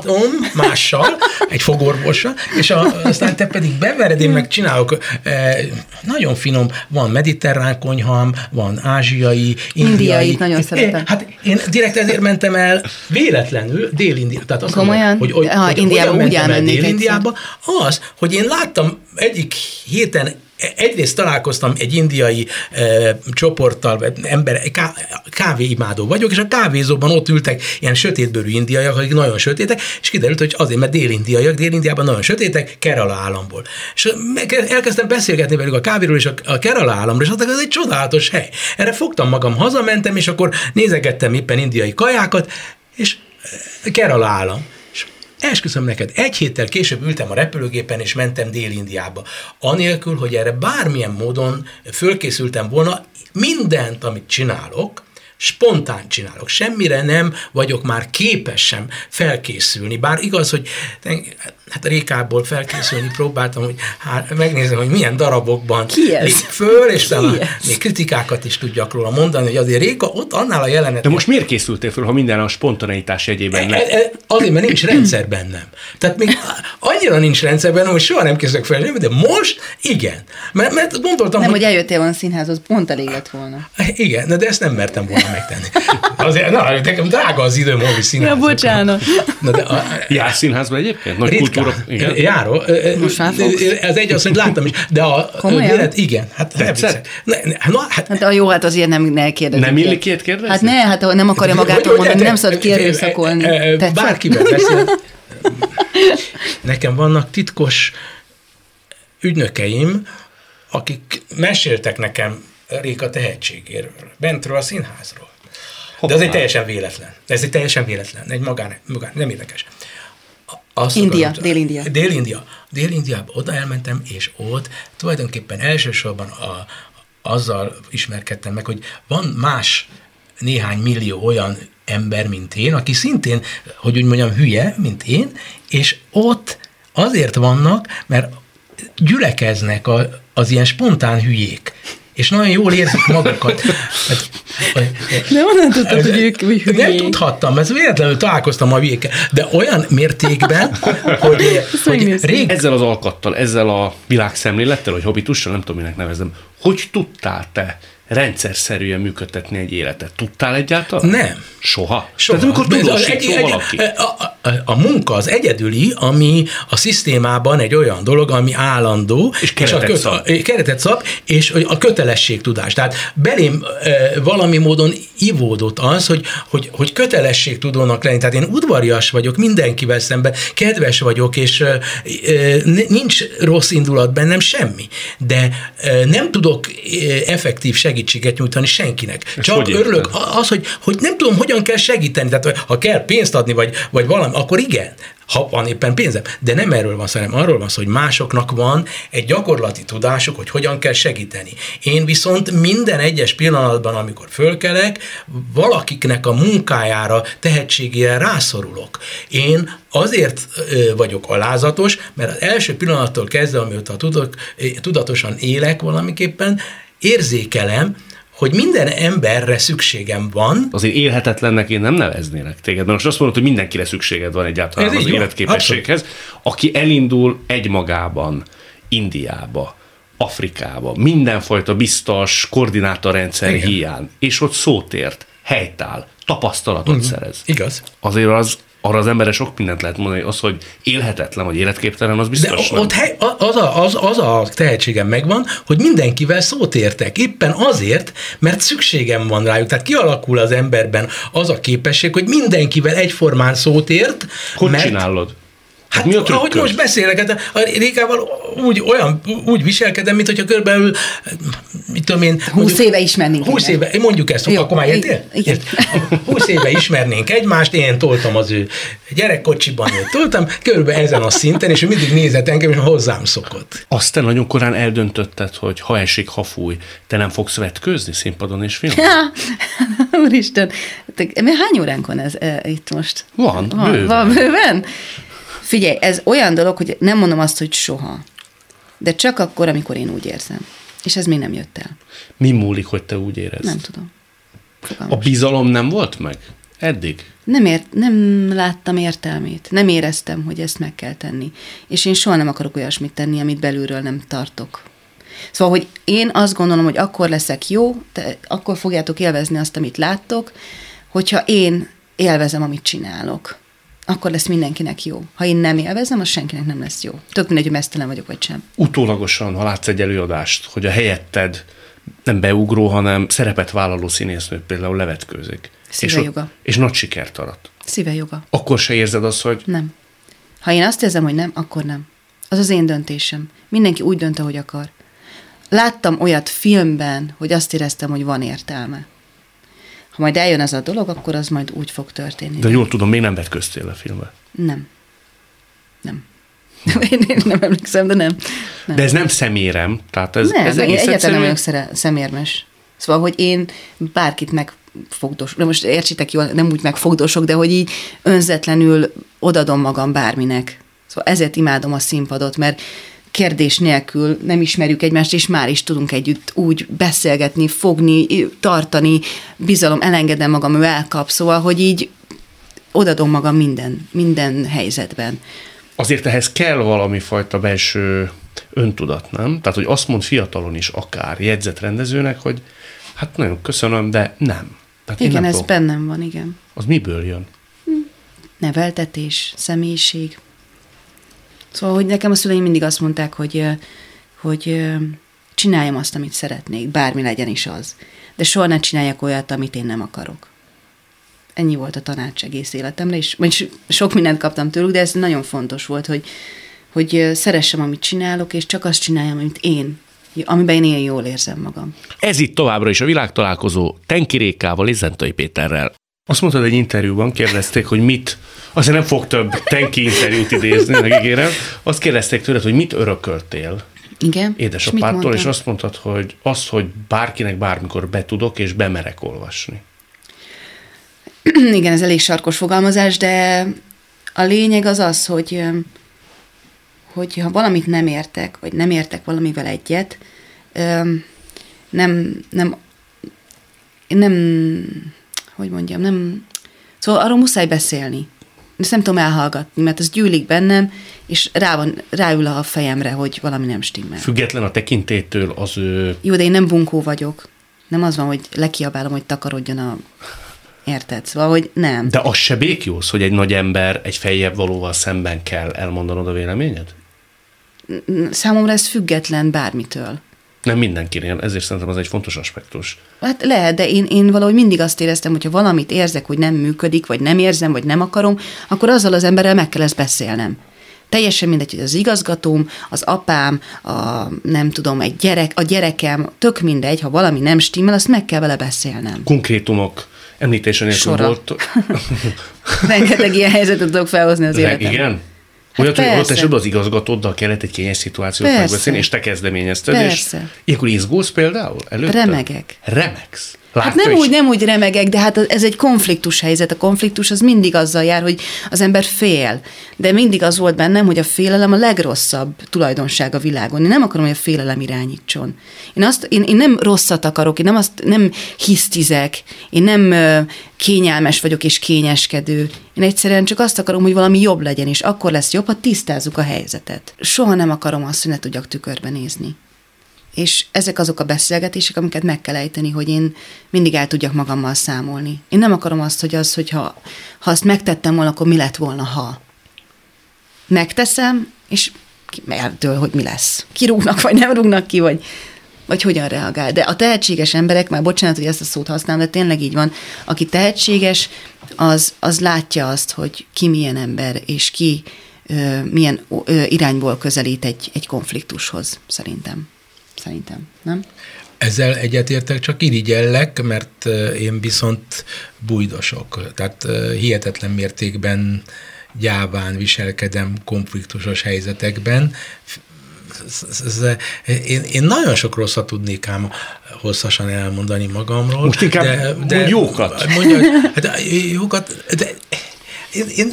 mással, egy fogorvossal, és a, aztán te pedig bevered, én meg csinálok e, nagyon finom, van mediterrán konyham, van ázsiai, indiai. Indiai, nagyon szeretem. Hát én direkt ezért mentem el véletlenül dél tehát azt Komolyan? Mondom, hogy, hogy, ha, hogy Indiába úgy elmennék Dél-Indiába, az, hogy én láttam egyik héten egyrészt találkoztam egy indiai e, csoporttal, ember, ká, kávéimádó vagyok, és a kávézóban ott ültek ilyen sötétbőrű indiaiak, akik nagyon sötétek, és kiderült, hogy azért, mert dél-indiaiak, dél-indiában nagyon sötétek, Kerala államból. És elkezdtem beszélgetni velük a kávéról és a, a Kerala államról, és azt ez egy csodálatos hely. Erre fogtam magam, hazamentem, és akkor nézegettem éppen indiai kajákat, és Kerala állam. Esküszöm neked, egy héttel később ültem a repülőgépen, és mentem Dél-Indiába. Anélkül, hogy erre bármilyen módon fölkészültem volna, mindent, amit csinálok, spontán csinálok. Semmire nem vagyok már képes sem felkészülni. Bár igaz, hogy hát a Rékából felkészülni próbáltam, hogy hát megnézem, hogy milyen darabokban Ki ez? föl, és talán még kritikákat is tudjak róla mondani, hogy azért Réka ott annál a jelenet. De most miért készültél föl, ha minden a spontaneitás jegyében e, e, azért, mert nincs rendszer bennem. Tehát még annyira nincs rendszer bennem, hogy soha nem készülök fel, de most igen. Mert, mert gondoltam, Nem, hogy, hogy eljöttél volna a színházhoz, pont elég lett volna. Igen, de ezt nem mertem volna megtenni. Azért, na, nekem drága az időm, hogy színház. Ja, bocsánat. Na, de a, Jársz színházba egyébként? Nagy kultúra. Igen? Járó. Most Ez egy azt, hogy láttam is, de a vélet, igen. Hát nem ne, na, hát, hát, a jó, hát azért nem ne kérdezik. Nem illik két kérdezni? Hát ne, hát nem akarja magától mondani, nem szabad kérdőszakolni. Bárkivel beszél. Nekem vannak titkos ügynökeim, akik meséltek nekem Réka tehetségéről, bentről a színházról. De ez egy teljesen véletlen. Ez egy teljesen véletlen, egy magán, magán nem érdekes. Azt India, Dél-India. Dél-India. Dél-Indiába oda elmentem, és ott tulajdonképpen elsősorban a, azzal ismerkedtem meg, hogy van más néhány millió olyan ember, mint én, aki szintén, hogy úgy mondjam, hülye, mint én, és ott azért vannak, mert gyülekeznek a, az ilyen spontán hülyék és nagyon jól érzik magukat. Nem onnan tudtad, hogy ők hülyék. Nem tudhattam, ez véletlenül találkoztam a hülyékkel, de olyan mértékben, hogy, hogy rég... Ezzel az alkattal, ezzel a világszemlélettel, vagy habitussal, nem tudom, minek nevezem, hogy tudtál te rendszer szerűen működtetni egy életet. Tudtál egyáltalán? Nem. Soha? Soha. Tehát amikor tudósító egy, valaki. A, a, a munka az egyedüli, ami a szisztémában egy olyan dolog, ami állandó, és keretet, és a köt, szab. keretet szab, és a kötelességtudás. Tehát belém e, valami módon ivódott az, hogy, hogy, hogy kötelességtudónak lenni. Tehát én udvarias vagyok mindenkivel szemben, kedves vagyok, és e, nincs rossz indulat bennem semmi. De e, nem tudok effektív segíteni segítséget nyújtani senkinek. Ezt Csak örülök az, hogy, hogy nem tudom, hogyan kell segíteni. Tehát ha kell pénzt adni, vagy, vagy valami, akkor igen. ha van éppen pénzem. De nem erről van szó, hanem arról van szó, hogy másoknak van egy gyakorlati tudásuk, hogy hogyan kell segíteni. Én viszont minden egyes pillanatban, amikor fölkelek, valakiknek a munkájára, tehetségére rászorulok. Én azért vagyok alázatos, mert az első pillanattól kezdve, amióta tudok, tudatosan élek valamiképpen, érzékelem, hogy minden emberre szükségem van. Azért élhetetlennek én nem neveznélek téged, mert most azt mondod, hogy mindenkire szükséged van egyáltalán Ez az életképességhez, aki elindul egymagában Indiába, Afrikába, mindenfajta biztos koordinátorrendszer Igen. hiány, és ott szótért, helytáll, tapasztalatot uh-huh. szerez. Igaz. Azért az arra az emberre sok mindent lehet mondani, az, hogy élhetetlen vagy életképtelen, az biztos De ott hely, az, a, az, az a tehetségem megvan, hogy mindenkivel szót értek. Éppen azért, mert szükségem van rájuk. Tehát kialakul az emberben az a képesség, hogy mindenkivel egyformán szót ért. Hogy mert, csinálod? Hát, mi a trükkös? ahogy most beszélek, hát a Rékával úgy, olyan, úgy viselkedem, mint hogyha körülbelül, mit tudom én... 20 mondjuk, éve ismernénk. 20 éve, mondjuk ezt, Jó, akkor már értél? Igen. 20 éve ismernénk egymást, én toltam az ő gyerekkocsiban, én toltam, körülbelül ezen a szinten, és ő mindig nézett engem, és hozzám szokott. Azt te nagyon korán eldöntötted, hogy ha esik, ha fúj, te nem fogsz vetkőzni színpadon és filmben? Ja, úristen, hány óránk van ez e, itt most? Van, van bőven. Van bőven? Figyelj, ez olyan dolog, hogy nem mondom azt, hogy soha. De csak akkor, amikor én úgy érzem. És ez még nem jött el. Mi múlik, hogy te úgy érezd? Nem tudom. Fogalmas. A bizalom nem volt meg? Eddig? Nem, ért, nem láttam értelmét. Nem éreztem, hogy ezt meg kell tenni. És én soha nem akarok olyasmit tenni, amit belülről nem tartok. Szóval, hogy én azt gondolom, hogy akkor leszek jó, te, akkor fogjátok élvezni azt, amit láttok, hogyha én élvezem, amit csinálok akkor lesz mindenkinek jó. Ha én nem élvezem, az senkinek nem lesz jó. Tök mindegy, hogy mesztelen vagyok, vagy sem. Utólagosan, ha látsz egy előadást, hogy a helyetted nem beugró, hanem szerepet vállaló színésznő például levetkőzik. Szíve és joga. Ott, és nagy sikert arat. Szíve joga. Akkor se érzed azt, hogy... Nem. Ha én azt érzem, hogy nem, akkor nem. Az az én döntésem. Mindenki úgy dönt, ahogy akar. Láttam olyat filmben, hogy azt éreztem, hogy van értelme ha majd eljön ez a dolog, akkor az majd úgy fog történni. De jól tudom, még nem vetköztél a filmbe. Nem. Nem. Én, én nem emlékszem, de nem. nem. De ez nem szemérem. Tehát ez, nem, ez egész egyáltalán nem vagyok szemérmes. Szóval, hogy én bárkit megfogdosok, de most értsétek jól, nem úgy megfogdosok, de hogy így önzetlenül odadom magam bárminek. Szóval ezért imádom a színpadot, mert kérdés nélkül nem ismerjük egymást, és már is tudunk együtt úgy beszélgetni, fogni, tartani, bizalom, elengedem magam, ő elkap, szóval, hogy így odadom magam minden, minden helyzetben. Azért ehhez kell valami fajta belső öntudat, nem? Tehát, hogy azt mond fiatalon is akár jegyzetrendezőnek, hogy hát nagyon köszönöm, de nem. Tehát igen, nem ez bennem van, igen. Az miből jön? Hm. Neveltetés, személyiség, Szóval, hogy nekem a szüleim mindig azt mondták, hogy, hogy csináljam azt, amit szeretnék, bármi legyen is az. De soha ne csináljak olyat, amit én nem akarok. Ennyi volt a tanács egész életemre, és sok mindent kaptam tőlük, de ez nagyon fontos volt, hogy, hogy szeressem, amit csinálok, és csak azt csináljam, amit én amiben én jól érzem magam. Ez itt továbbra is a világtalálkozó Tenki Rékával és Zentai Péterrel. Azt mondtad egy interjúban, kérdezték, hogy mit, azért nem fog több tenki interjút idézni, megígérem, azt kérdezték tőled, hogy mit örököltél igen. édesapától, és, és azt mondtad, hogy az, hogy bárkinek bármikor betudok, és bemerek olvasni. Igen, ez elég sarkos fogalmazás, de a lényeg az az, hogy, hogy ha valamit nem értek, vagy nem értek valamivel egyet, nem, nem, nem hogy mondjam, nem... Szóval arról muszáj beszélni. Ezt nem tudom elhallgatni, mert az gyűlik bennem, és rá van, ráül a fejemre, hogy valami nem stimmel. Független a tekintétől az ő... Jó, de én nem bunkó vagyok. Nem az van, hogy lekiabálom, hogy takarodjon a... Érted? Szóval, hogy nem. De az se békjósz, hogy egy nagy ember egy fejjebb valóval szemben kell elmondanod a véleményed? Számomra ez független bármitől. Nem mindenkinél, ezért szerintem az egy fontos aspektus. Hát lehet, de én, én valahogy mindig azt éreztem, hogy ha valamit érzek, hogy nem működik, vagy nem érzem, vagy nem akarom, akkor azzal az emberrel meg kell ezt beszélnem. Teljesen mindegy, hogy az igazgatóm, az apám, a, nem tudom, egy gyerek, a gyerekem, tök mindegy, ha valami nem stimmel, azt meg kell vele beszélnem. Konkrétumok említése nélkül Sora. volt. Rengeteg ilyen helyzetet tudok felhozni az életemben. Igen? Hát Olyat, hogy ott persze. esetben az igazgatóddal kellett egy kényes szituációt Persze. megbeszélni, és te kezdeményezted, Persze. és ilyenkor izgulsz például előtte? Remegek. Remegsz. Látja Hát nem is? úgy, nem úgy remegek, de hát ez egy konfliktus helyzet. A konfliktus az mindig azzal jár, hogy az ember fél. De mindig az volt bennem, hogy a félelem a legrosszabb tulajdonság a világon. Én nem akarom, hogy a félelem irányítson. Én, azt, én, én nem rosszat akarok, én nem, azt, nem hisztizek, én nem kényelmes vagyok és kényeskedő. Én egyszerűen csak azt akarom, hogy valami jobb legyen, és akkor lesz jobb, ha tisztázzuk a helyzetet. Soha nem akarom azt, hogy ne tudjak tükörbe nézni. És ezek azok a beszélgetések, amiket meg kell ejteni, hogy én mindig el tudjak magammal számolni. Én nem akarom azt, hogy az, hogyha ha azt megtettem volna, akkor mi lett volna, ha. Megteszem, és eldől, hogy mi lesz. Kirúgnak, vagy nem rúgnak ki, vagy, vagy hogyan reagál. De a tehetséges emberek, már bocsánat, hogy ezt a szót használom, de tényleg így van, aki tehetséges, az, az látja azt, hogy ki milyen ember, és ki ö, milyen ö, irányból közelít egy, egy konfliktushoz, szerintem. Szerintem, nem? Ezzel egyetértek, csak irigyellek, mert én viszont bújdosok. Tehát eh, hihetetlen mértékben gyáván viselkedem konfliktusos helyzetekben. Én, én nagyon sok rosszat tudnék ám hosszasan elmondani magamról. Most inkább mondj jókat. Mondja, hát jókat, de én, én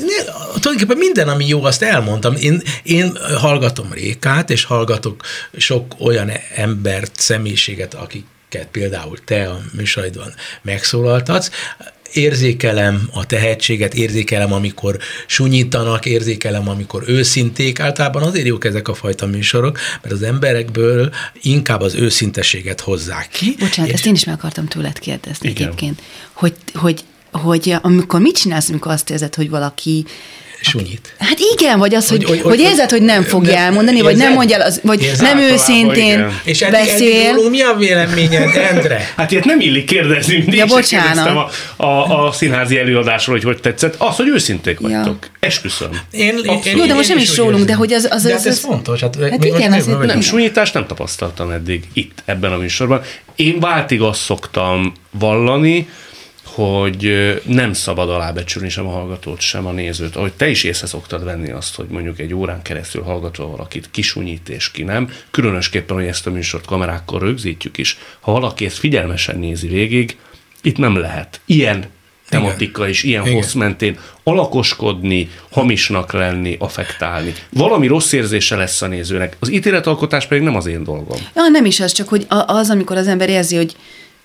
tulajdonképpen minden, ami jó, azt elmondtam. Én, én hallgatom Rékát, és hallgatok sok olyan embert, személyiséget, akiket például te a műsoridban megszólaltatsz, érzékelem a tehetséget, érzékelem, amikor sunyítanak, érzékelem, amikor őszinték. Általában azért jók ezek a fajta műsorok, mert az emberekből inkább az őszintességet hozzák ki. Bocsánat, és- ezt én is meg akartam tőled kérdezni Igen. egyébként, hogy, hogy, hogy amikor mit csinálsz, amikor azt érzed, hogy valaki Sunyít. Hát igen, vagy az, hogy, Hogy- hogy, hogy- érzed, hogy nem fogja nem- elmondani, vagy nem mondja, el az, vagy Érzed? nem őszintén igen. És eddig, beszél. rólunk mi a véleményed, Endre? Hát ilyet nem illik kérdezni, mindig Ja, bocsánat. a, a, a színházi előadásról, hogy hogy tetszett. Az, hogy őszinték Ja. vagytok. Esküszöm. Én, Abszolút. Jó, de most nem is rólunk, de hogy az- az- de az- hát ez az- fontos. Hát, Hát igen, az Nem, súlyítást nem tapasztaltam eddig itt, ebben a műsorban. Én váltig azt szoktam vallani, hogy nem szabad alábecsülni sem a hallgatót, sem a nézőt. Ahogy te is észre szoktad venni azt, hogy mondjuk egy órán keresztül hallgatva valakit kisunyít és ki nem, különösképpen, hogy ezt a műsort kamerákkal rögzítjük is. Ha valaki ezt figyelmesen nézi végig, itt nem lehet ilyen tematika és ilyen Igen. hossz mentén alakoskodni, hamisnak lenni, affektálni. Valami rossz érzése lesz a nézőnek. Az ítéletalkotás pedig nem az én dolgom. Ja, nem is az, csak hogy az, amikor az ember érzi, hogy,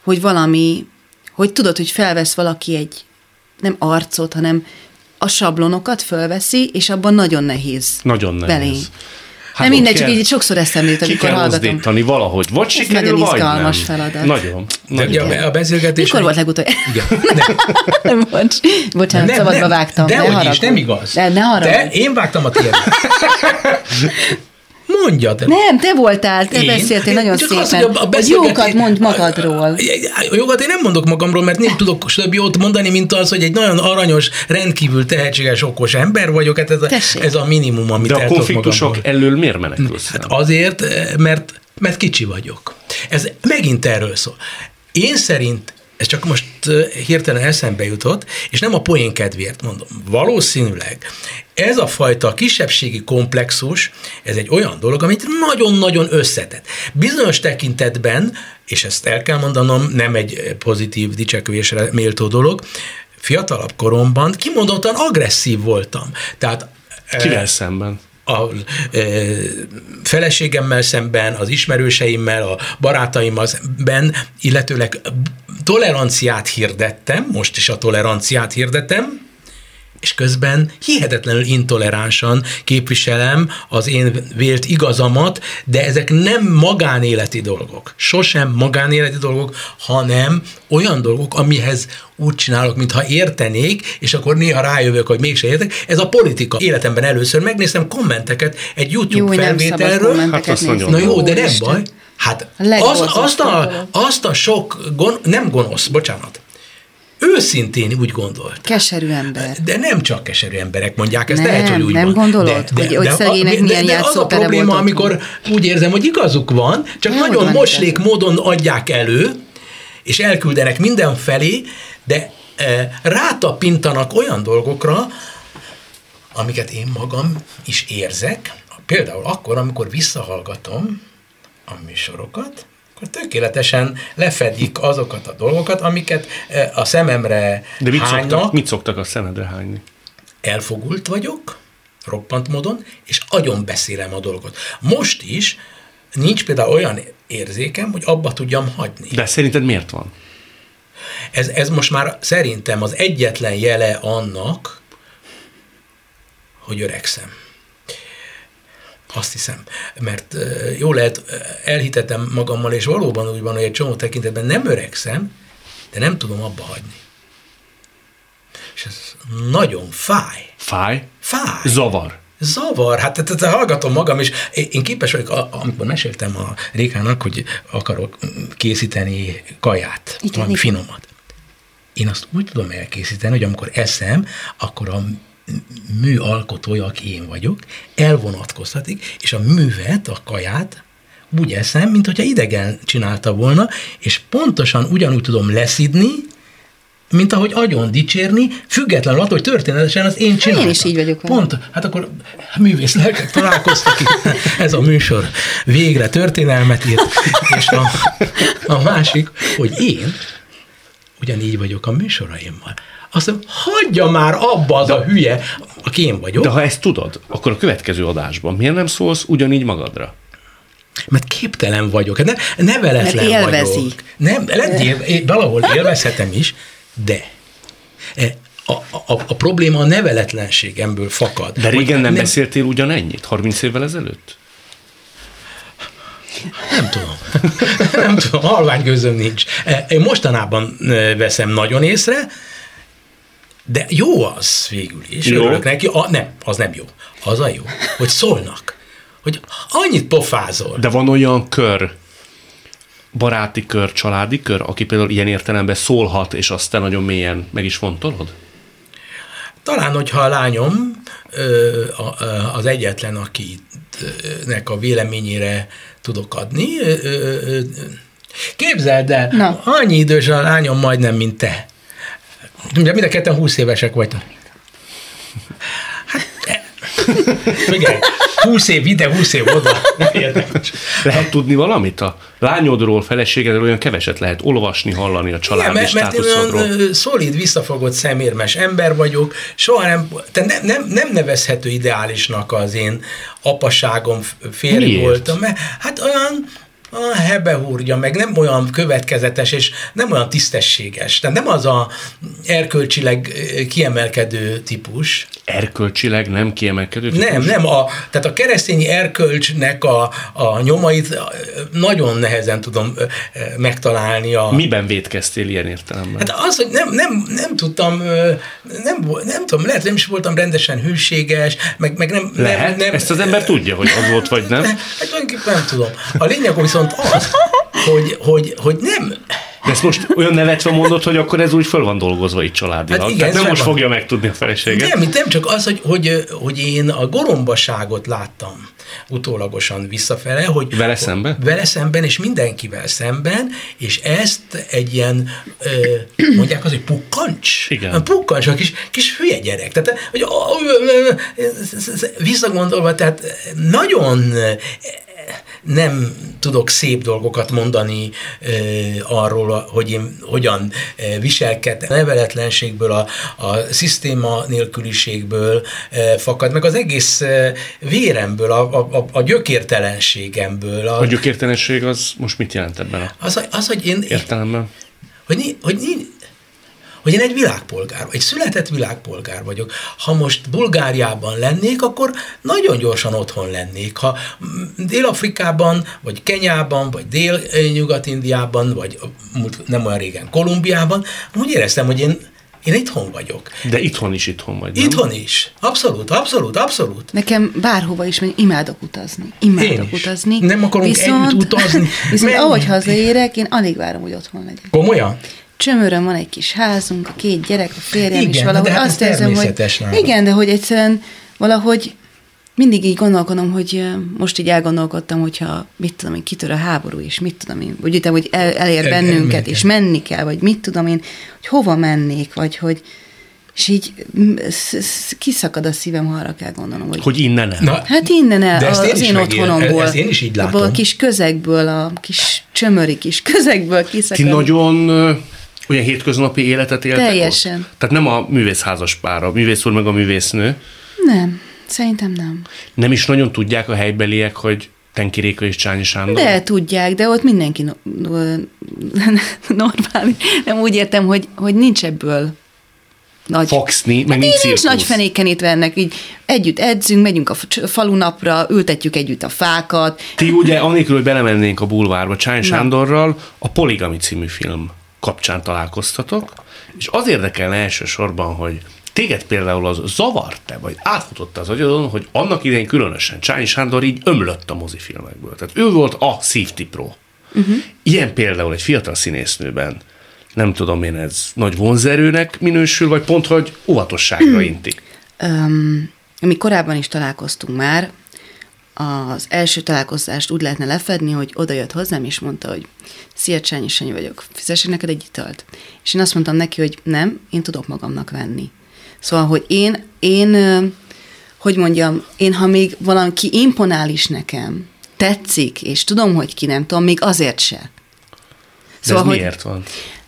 hogy valami, hogy tudod, hogy felvesz valaki egy nem arcot, hanem a sablonokat fölveszi, és abban nagyon nehéz. Nagyon nehéz. Belé. Hát nem ott mindegy, csak így sokszor eszembe jut, amikor kell hallgatom. valahogy. Vagy sikerül, nagyon vagy izgalmas nem. feladat. Nagyon. De, nagyon. ja, a beszélgetés... Mikor volt legutóbb? Igen. Nem, nem, bocs, bocsánat, nem, szabadba nem, vágtam. de ne haragudj. nem igaz. De ne haragudj. De én vágtam a tiédet. Mondjad. Nem, te voltál, te Én? beszéltél Én nagyon csak szépen. azt, hogy a- a beszélgetés- jókat mond magadról. A jogat én nem mondok magamról, mert nem tudok több jót mondani, mint az, hogy egy nagyon aranyos, rendkívül tehetséges, okos ember vagyok. Hát ez a, Tessék. ez a minimum, amit De a konfliktusok magamról. elől miért menekülsz? Hát azért, mert, mert kicsi vagyok. Ez megint erről szól. Én szerint, ez csak most hirtelen eszembe jutott, és nem a poén kedvéért mondom, valószínűleg ez a fajta kisebbségi komplexus, ez egy olyan dolog, amit nagyon-nagyon összetett. Bizonyos tekintetben, és ezt el kell mondanom, nem egy pozitív dicsekvésre méltó dolog, fiatalabb koromban kimondottan agresszív voltam. Tehát Kivel szemben? a e, feleségemmel szemben, az ismerőseimmel, a barátaimmal szemben, illetőleg toleranciát hirdettem, most is a toleranciát hirdetem, és közben hihetetlenül intoleránsan képviselem az én vélt igazamat, de ezek nem magánéleti dolgok. Sosem magánéleti dolgok, hanem olyan dolgok, amihez úgy csinálok, mintha értenék, és akkor néha rájövök, hogy mégse értek. Ez a politika. Életemben először megnéztem kommenteket egy YouTube Jó, felvételről. Hát azt Na jó, de nem Úristen. baj. Hát A legborzasztóbb az, azt, a, azt a sok, gon, nem gonosz, bocsánat, őszintén úgy gondolt. Keserű ember. De nem csak keserű emberek mondják, ezt Nem, lehet, hogy úgy nem van. gondolod, hogy- hogy szegénynek milyen de az a probléma, volt amikor úgy érzem, hogy igazuk van, csak Nem, nagyon van moslék igazuk. módon adják elő, és elküldenek mindenfelé, de e, rátapintanak olyan dolgokra, amiket én magam is érzek, például akkor, amikor visszahallgatom a műsorokat, akkor tökéletesen lefedik azokat a dolgokat, amiket e, a szememre De mit hánynak, szoktak, mit szoktak a szemedre hányni? elfogult vagyok, roppant módon, és agyon beszélem a dolgot. Most is nincs például olyan érzékem, hogy abba tudjam hagyni. De szerinted miért van? Ez, ez most már szerintem az egyetlen jele annak, hogy öregszem. Azt hiszem. Mert jó lehet, elhitetem magammal, és valóban úgy van, hogy egy csomó tekintetben nem öregszem, de nem tudom abba hagyni. És ez nagyon fáj. Fáj? Fáj. Zavar. Zavar, hát tehát, tehát hallgatom magam, és én képes vagyok, a- amikor meséltem a Rékának, hogy akarok készíteni kaját, Igen, valami igen. finomat. Én azt úgy tudom elkészíteni, hogy amikor eszem, akkor a mű alkotója, aki én vagyok, elvonatkoztatik, és a művet, a kaját úgy eszem, mint hogyha idegen csinálta volna, és pontosan ugyanúgy tudom leszidni, mint ahogy agyon dicsérni, függetlenül attól, hogy történetesen az én csináltam. is így vagyok. Pont, hát akkor művész lelkek találkoztak itt. Ez a műsor végre történelmet írt, és a, a másik, hogy én ugyanígy vagyok a műsoraimmal. Azt mondom, hagyja már abba az a hülye, aki én vagyok, De ha ezt tudod, akkor a következő adásban miért nem szólsz ugyanígy magadra? mert képtelen vagyok, ne, neveletlen Mert élvezi. vagyok. Nem, lehet, él, én valahol élvezhetem is, de e, a, a, a probléma a neveletlenségemből fakad. De régen Hogy nem, beszéltél ugyanennyit? 30 évvel ezelőtt? Nem tudom. nem tudom, halvány nincs. E, Én mostanában e, veszem nagyon észre, de jó az végül is. Jó. Örülök neki. A, nem, az nem jó. Az a jó, hogy szólnak. Hogy annyit pofázol. De van olyan kör, baráti kör, családi kör, aki például ilyen értelemben szólhat, és azt te nagyon mélyen meg is fontolod? Talán, hogyha a lányom az egyetlen, akinek a véleményére tudok adni. Képzeld el, Na. annyi idős a lányom majdnem, mint te. Ugye mind a ketten 20 évesek vagytok. Hát, e- figyelj, 20 év ide, 20 év oda. Lehet tudni valamit? A lányodról, feleségedről olyan keveset lehet olvasni, hallani a Igen, családi mert, mert olyan szolid, visszafogott, szemérmes ember vagyok, soha nem, te nem, nem, nem nevezhető ideálisnak az én apaságom, férj Miért? voltam, mert hát olyan a hebehúrja, meg nem olyan következetes, és nem olyan tisztességes. Tehát nem az a erkölcsileg ö, kiemelkedő típus. Erkölcsileg nem kiemelkedő? Nem, típus? nem. A, tehát a keresztény erkölcsnek a, a nyomait ö, nagyon nehezen tudom ö, megtalálni a, Miben védkeztél ilyen értelemben? Hát az, hogy nem, nem, nem tudtam, nem, nem tudom, lehet nem is voltam rendesen hűséges, meg, meg nem... Lehet? Nem, nem, Ezt az ember tudja, hogy az volt, vagy nem? Hát tulajdonképpen nem tudom. A lényeg viszont az, hogy, hogy, hogy nem, De ezt most olyan nevetve mondod, hogy akkor ez úgy föl van dolgozva itt családilag. Hát igen, Tehát nem most van. fogja megtudni a feleséget. nem, nem csak az, hogy, hogy, hogy én a gorombaságot láttam utólagosan visszafele, hogy Vele szembe? Vele szemben, és mindenkivel szemben, és ezt egy ilyen, ö, mondják az, hogy pukkancs. Igen. Pukkancs, a kis, kis hülye gyerek. Tehát, hogy visszagondolva, tehát nagyon nem tudok szép dolgokat mondani ö, arról, hogy én hogyan viselkedtem. A neveletlenségből, a, a szisztéma nélküliségből ö, fakad, meg az egész ö, véremből, a, a, a gyökértelenségemből. A, A gyökértelenség az most mit jelent ebben a az, az, hogy én, értelemben? hogy, hogy, ni- hogy én egy világpolgár, egy született világpolgár vagyok. Ha most Bulgáriában lennék, akkor nagyon gyorsan otthon lennék. Ha Dél-Afrikában, vagy Kenyában, vagy Dél-Nyugat-Indiában, vagy nem olyan régen Kolumbiában, úgy éreztem, hogy én, én itthon vagyok. De itthon is itthon vagy, nem? Itthon is. Abszolút, abszolút, abszolút. Nekem bárhova is megy, imádok utazni. Imádok Én is. utazni. Nem akarunk együtt utazni. Viszont Menj. ahogy hazaérek, én alig várom, hogy otthon legyek. Komolyan? csömörön van egy kis házunk, a két gyerek, a férjem, Igen, de valahogy hát ez azt érzem, hogy nálad. igen, de hogy egyszerűen valahogy mindig így gondolkodom, hogy most így elgondolkodtam, hogyha mit tudom én, kitör a háború, és mit tudom én, vagy utána, hogy el, elér El- bennünket, elmennek. és menni kell, vagy mit tudom én, hogy hova mennék, vagy hogy és így sz- sz- kiszakad a szívem, ha arra kell gondolnom, hogy, Hogy innen el. Na, Hát innen el, De ezt az én is én megél- otthonomból. ezt én is így Abból a látom. kis közegből, a kis csömöri kis közegből Ti kiszakad. nagyon ö, olyan hétköznapi életet éltek Teljesen. Ott? Tehát nem a művészházas pár, a művész úr meg a művésznő. Nem, szerintem nem. Nem is nagyon tudják a helybeliek, hogy Tenki Réka és Csányi Sándor. De tudják, de ott mindenki no- no- normális. Nem úgy értem, hogy, hogy nincs ebből nagy... Foxni, meg Hát nincs nincs cirkusz. nagy fenéken itt vennek, így együtt edzünk, megyünk a falunapra, ültetjük együtt a fákat. Ti ugye, anélkül, hogy belemennénk a bulvárba, Csányi Sándorral a Poligami című film kapcsán találkoztatok, és az érdekelne elsősorban, hogy téged például az zavart-e, vagy átfutott az agyadon, hogy annak idején különösen Csányi Sándor így ömlött a mozifilmekből. Tehát ő volt a pro. Uh-huh. Ilyen például egy fiatal színésznőben nem tudom én, ez nagy vonzerőnek minősül, vagy pont, hogy óvatosságra inti. Um, mi korábban is találkoztunk már, az első találkozást úgy lehetne lefedni, hogy oda jött hozzám, és mondta, hogy Szia, Csányi Sanyi vagyok, fizessek neked egy italt. És én azt mondtam neki, hogy nem, én tudok magamnak venni. Szóval, hogy én, én, hogy mondjam, én ha még valaki imponál is nekem, tetszik, és tudom, hogy ki nem tudom, még azért se. De Szóval, ez hogy, miért van?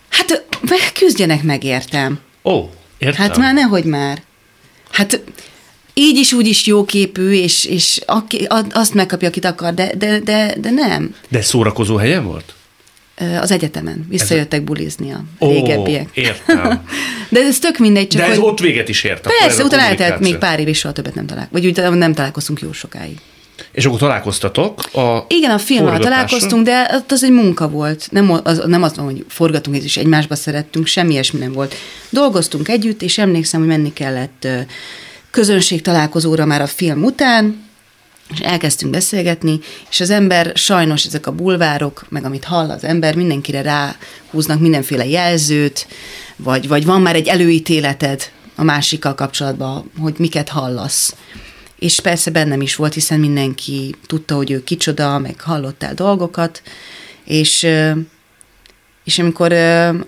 hát küzdjenek meg, értem. Ó, értem. Hát már nehogy már. Hát így is úgy is jóképű, és, és aki, azt megkapja, akit akar, de, de, de, de nem. De szórakozó helyen volt? Az egyetemen visszajöttek bulizni a Ó, régebbiek. értem. De ez tök mindegy, csak De ez hogy... ott véget is ért. Persze, utána eltelt még pár év, és soha többet nem találkozunk. Vagy úgy nem találkoztunk jó sokáig. És akkor találkoztatok a Igen, a filmmel találkoztunk, de ott az egy munka volt. Nem az, nem az hogy forgatunk és egymásba szerettünk, semmi ilyesmi nem volt. Dolgoztunk együtt, és emlékszem, hogy menni kellett közönség találkozóra már a film után, és elkezdtünk beszélgetni, és az ember sajnos ezek a bulvárok, meg amit hall az ember, mindenkire ráhúznak mindenféle jelzőt, vagy, vagy van már egy előítéleted a másikkal kapcsolatban, hogy miket hallasz. És persze bennem is volt, hiszen mindenki tudta, hogy ő kicsoda, meg hallottál dolgokat, és, és amikor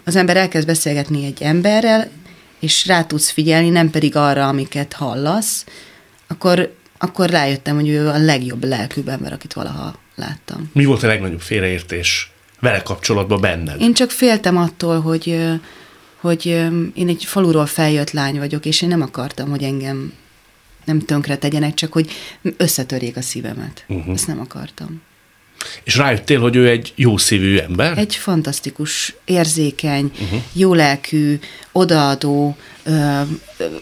az ember elkezd beszélgetni egy emberrel, és rá tudsz figyelni, nem pedig arra, amiket hallasz, akkor, akkor rájöttem, hogy ő a legjobb lelkűbb ember, akit valaha láttam. Mi volt a legnagyobb félreértés vele kapcsolatban benned? Én csak féltem attól, hogy, hogy én egy faluról feljött lány vagyok, és én nem akartam, hogy engem nem tönkre tegyenek, csak hogy összetörjék a szívemet. Uh-huh. Ezt nem akartam. És rájöttél, hogy ő egy jó szívű ember? Egy fantasztikus, érzékeny, uh-huh. jólelkű, odaadó, ö,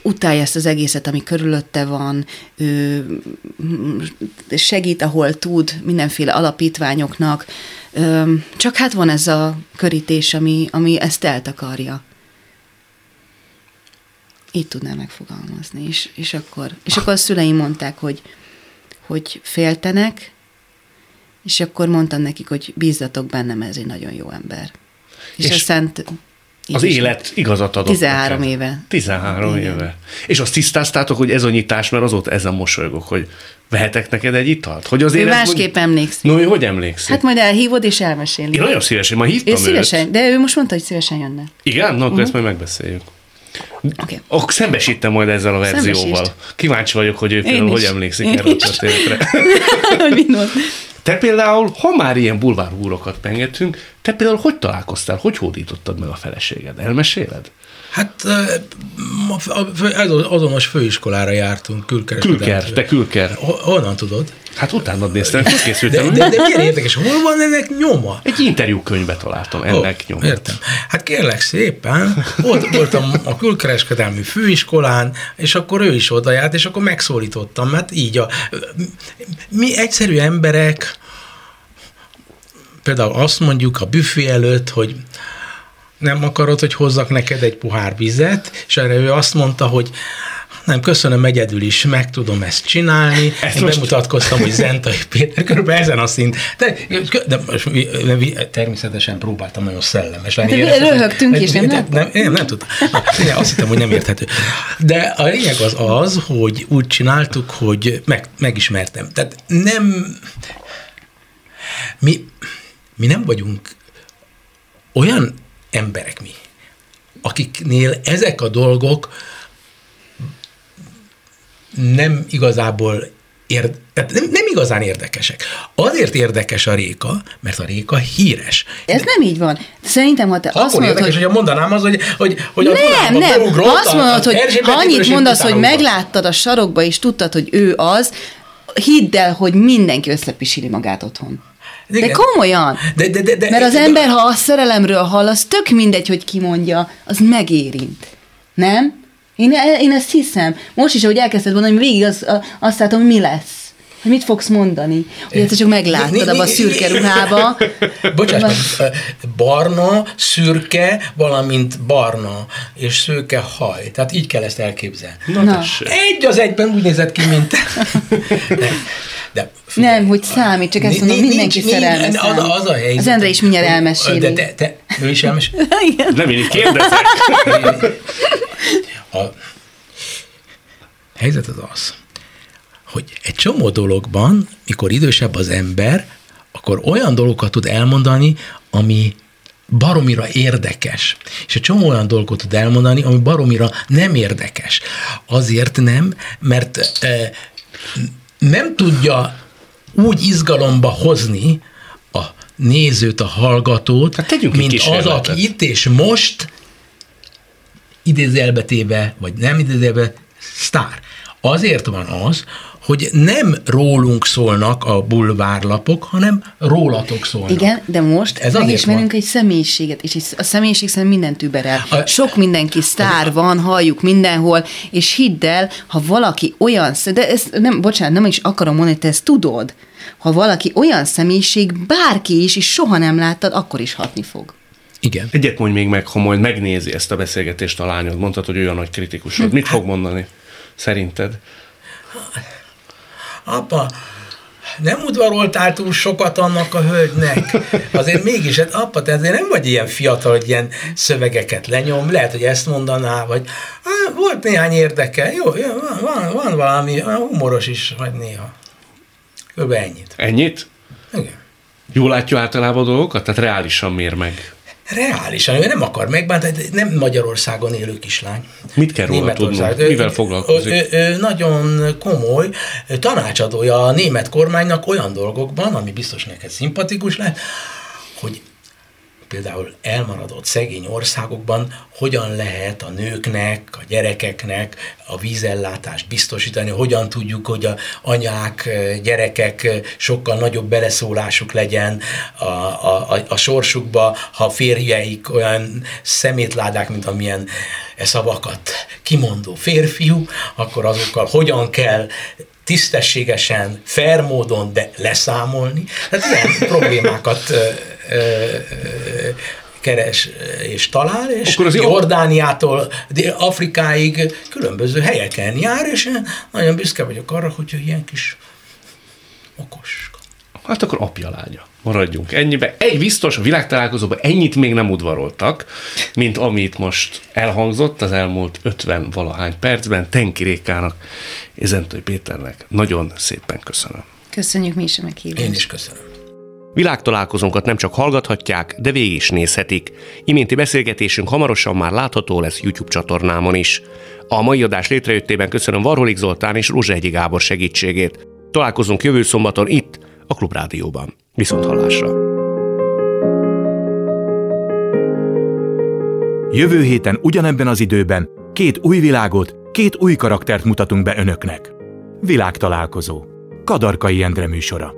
utálja ezt az egészet, ami körülötte van, ö, segít, ahol tud, mindenféle alapítványoknak, ö, csak hát van ez a körítés, ami, ami ezt eltakarja. Így tudnám megfogalmazni. És, és, akkor, és akkor a szüleim mondták, hogy, hogy féltenek, és akkor mondtam nekik, hogy bízzatok bennem, ez egy nagyon jó ember. És, És a szent... Az is élet igazat adott 13 neked. éve. 13 Igen. éve. És azt tisztáztátok, hogy ez a nyitás, mert azóta ezen mosolygok, hogy vehetek neked egy italt? Hogy Ő azért ez másképp mond- emlékszik. No, ő hogy emlékszik? Hát majd elhívod és elmeséli. Én nagyon szívesen, ma ő hívtam szívesen, őt. de ő most mondta, hogy szívesen jönne. Igen? Na, akkor ezt majd megbeszéljük. Okay. Akkor szembesítem majd ezzel a verzióval. Szembesítsd. Kíváncsi vagyok, hogy ő például hogy emlékszik Én erre a is. történetre. Te például, ha már ilyen bulvárhúrokat pengetünk, te például hogy találkoztál, hogy hódítottad meg a feleséged? Elmeséled? Hát azonos főiskolára jártunk, külkereskedelmi. Külker, te külker. Ho- Honnan tudod? Hát utána néztem, hogy De, készültem. de, de milyen érdekes, hol van ennek nyoma? Egy interjúkönyvbe találtam ennek Ó, nyomát. Értem. Hát kérlek szépen, ott voltam a külkereskedelmi főiskolán, és akkor ő is oda járt, és akkor megszólítottam, mert így a, mi egyszerű emberek, például azt mondjuk a büfé előtt, hogy nem akarod, hogy hozzak neked egy pohár vizet, és erre ő azt mondta, hogy nem, köszönöm, egyedül is meg tudom ezt csinálni. Ezt Én most... bemutatkoztam, hogy Zentai Péter, körülbelül ezen a szint. De, de most, természetesen próbáltam nagyon szellemes lenni. De röhögtünk is, nem? Nem, nem, nem, nem tudtam. Na, azt hittem, hogy nem érthető. De a lényeg az az, hogy úgy csináltuk, hogy meg, megismertem. Tehát nem... Mi, mi nem vagyunk olyan emberek mi, akiknél ezek a dolgok nem igazából érd, tehát nem, nem igazán érdekesek. Azért érdekes a réka, mert a réka híres. Ez nem így van. Szerintem, ha te ha azt mondod, érdekes, hogy... hogyha mondanám az, hogy, hogy, hogy nem, a nem. Ha azt mondod, hogy ha annyit mondasz, hogy megláttad a sarokba, és tudtad, hogy ő az, hidd el, hogy mindenki összepisili magát otthon. Igen. De komolyan. De, de, de, de, Mert az de, ember, ha a szerelemről hall, az tök mindegy, hogy kimondja, az megérint. Nem? Én, én ezt hiszem. Most is, ahogy elkezdted mondani, végig az, azt látom, hogy mi lesz. Hogy mit fogsz mondani? Hogy ezt csak megláttad abba a szürke ruhába. Bocsáss, barna, szürke, valamint barna és szőke haj. Tehát így kell ezt elképzelni. Na, Na. Egy az egyben úgy nézett ki, mint... De figyelj, nem, hogy számít, csak ezt mondom, mindenki szerelmes. Az, az a helyzet. Az Endre is mindjárt elmeséli. De te, te, ő is elmeséli? nem, én kérdezek. A helyzet az az, hogy egy csomó dologban, mikor idősebb az ember, akkor olyan dolgokat tud elmondani, ami baromira érdekes. És egy csomó olyan dolgot tud elmondani, ami baromira nem érdekes. Azért nem, mert e, nem tudja úgy izgalomba hozni a nézőt, a hallgatót, hát mint az, aki itt és most idézelbetéve, vagy nem idézelbe, sztár. Azért van az, hogy nem rólunk szólnak a bulvárlapok, hanem rólatok szólnak. Igen, de most Ez megismerünk egy személyiséget, és a személyiség szerint mindent überel. A, Sok mindenki sztár van, halljuk mindenhol, és hidd el, ha valaki olyan, de ez nem, bocsánat, nem is akarom mondani, te ezt tudod, ha valaki olyan személyiség, bárki is, és soha nem láttad, akkor is hatni fog. Igen. Egyet mondj még meg, ha majd megnézi ezt a beszélgetést a lányod, mondtad, hogy olyan nagy kritikusod. Mit fog mondani, szerinted? Apa, nem udvaroltál túl sokat annak a hölgynek. Azért mégis, hát apa, te azért nem vagy ilyen fiatal, hogy ilyen szövegeket lenyom, lehet, hogy ezt mondaná, vagy volt néhány érdeke, jó, jó van, van, van valami humoros is, vagy néha. Kb. ennyit. Ennyit? Igen. Jól látja általában a dolgokat? Tehát reálisan mér meg? Reálisan, ő nem akar megbántani, nem Magyarországon élő kislány. Mit kell róla tudnunk? Mivel foglalkozik? Ő, ő, ő nagyon komoly tanácsadója a német kormánynak olyan dolgokban, ami biztos neked szimpatikus lehet, hogy például elmaradott szegény országokban hogyan lehet a nőknek, a gyerekeknek a vízellátást biztosítani, hogyan tudjuk, hogy a anyák, gyerekek sokkal nagyobb beleszólásuk legyen a, a, a, a sorsukba, ha férjeik olyan szemétládák, mint amilyen e szavakat kimondó férfiú, akkor azokkal hogyan kell tisztességesen, fair módon, de leszámolni. Tehát ilyen problémákat keres és talál, és Akkor az Jordániától Afrikáig különböző helyeken jár, és nagyon büszke vagyok arra, hogy ilyen kis okos. Hát akkor apja lánya. Maradjunk ennyibe. Egy biztos, a világtalálkozóban ennyit még nem udvaroltak, mint amit most elhangzott az elmúlt 50 valahány percben. Tenki Rékának és Zentai Péternek nagyon szépen köszönöm. Köszönjük mi is a meghívást. Én is köszönöm. Világtalálkozónkat nem csak hallgathatják, de végig is nézhetik. Iménti beszélgetésünk hamarosan már látható lesz YouTube csatornámon is. A mai adás létrejöttében köszönöm Varholik Zoltán és Egyi Gábor segítségét. Találkozunk jövő szombaton itt, a Klubrádióban. Viszont hallásra! Jövő héten ugyanebben az időben két új világot, két új karaktert mutatunk be önöknek. Világtalálkozó. Kadarkai Endre műsora.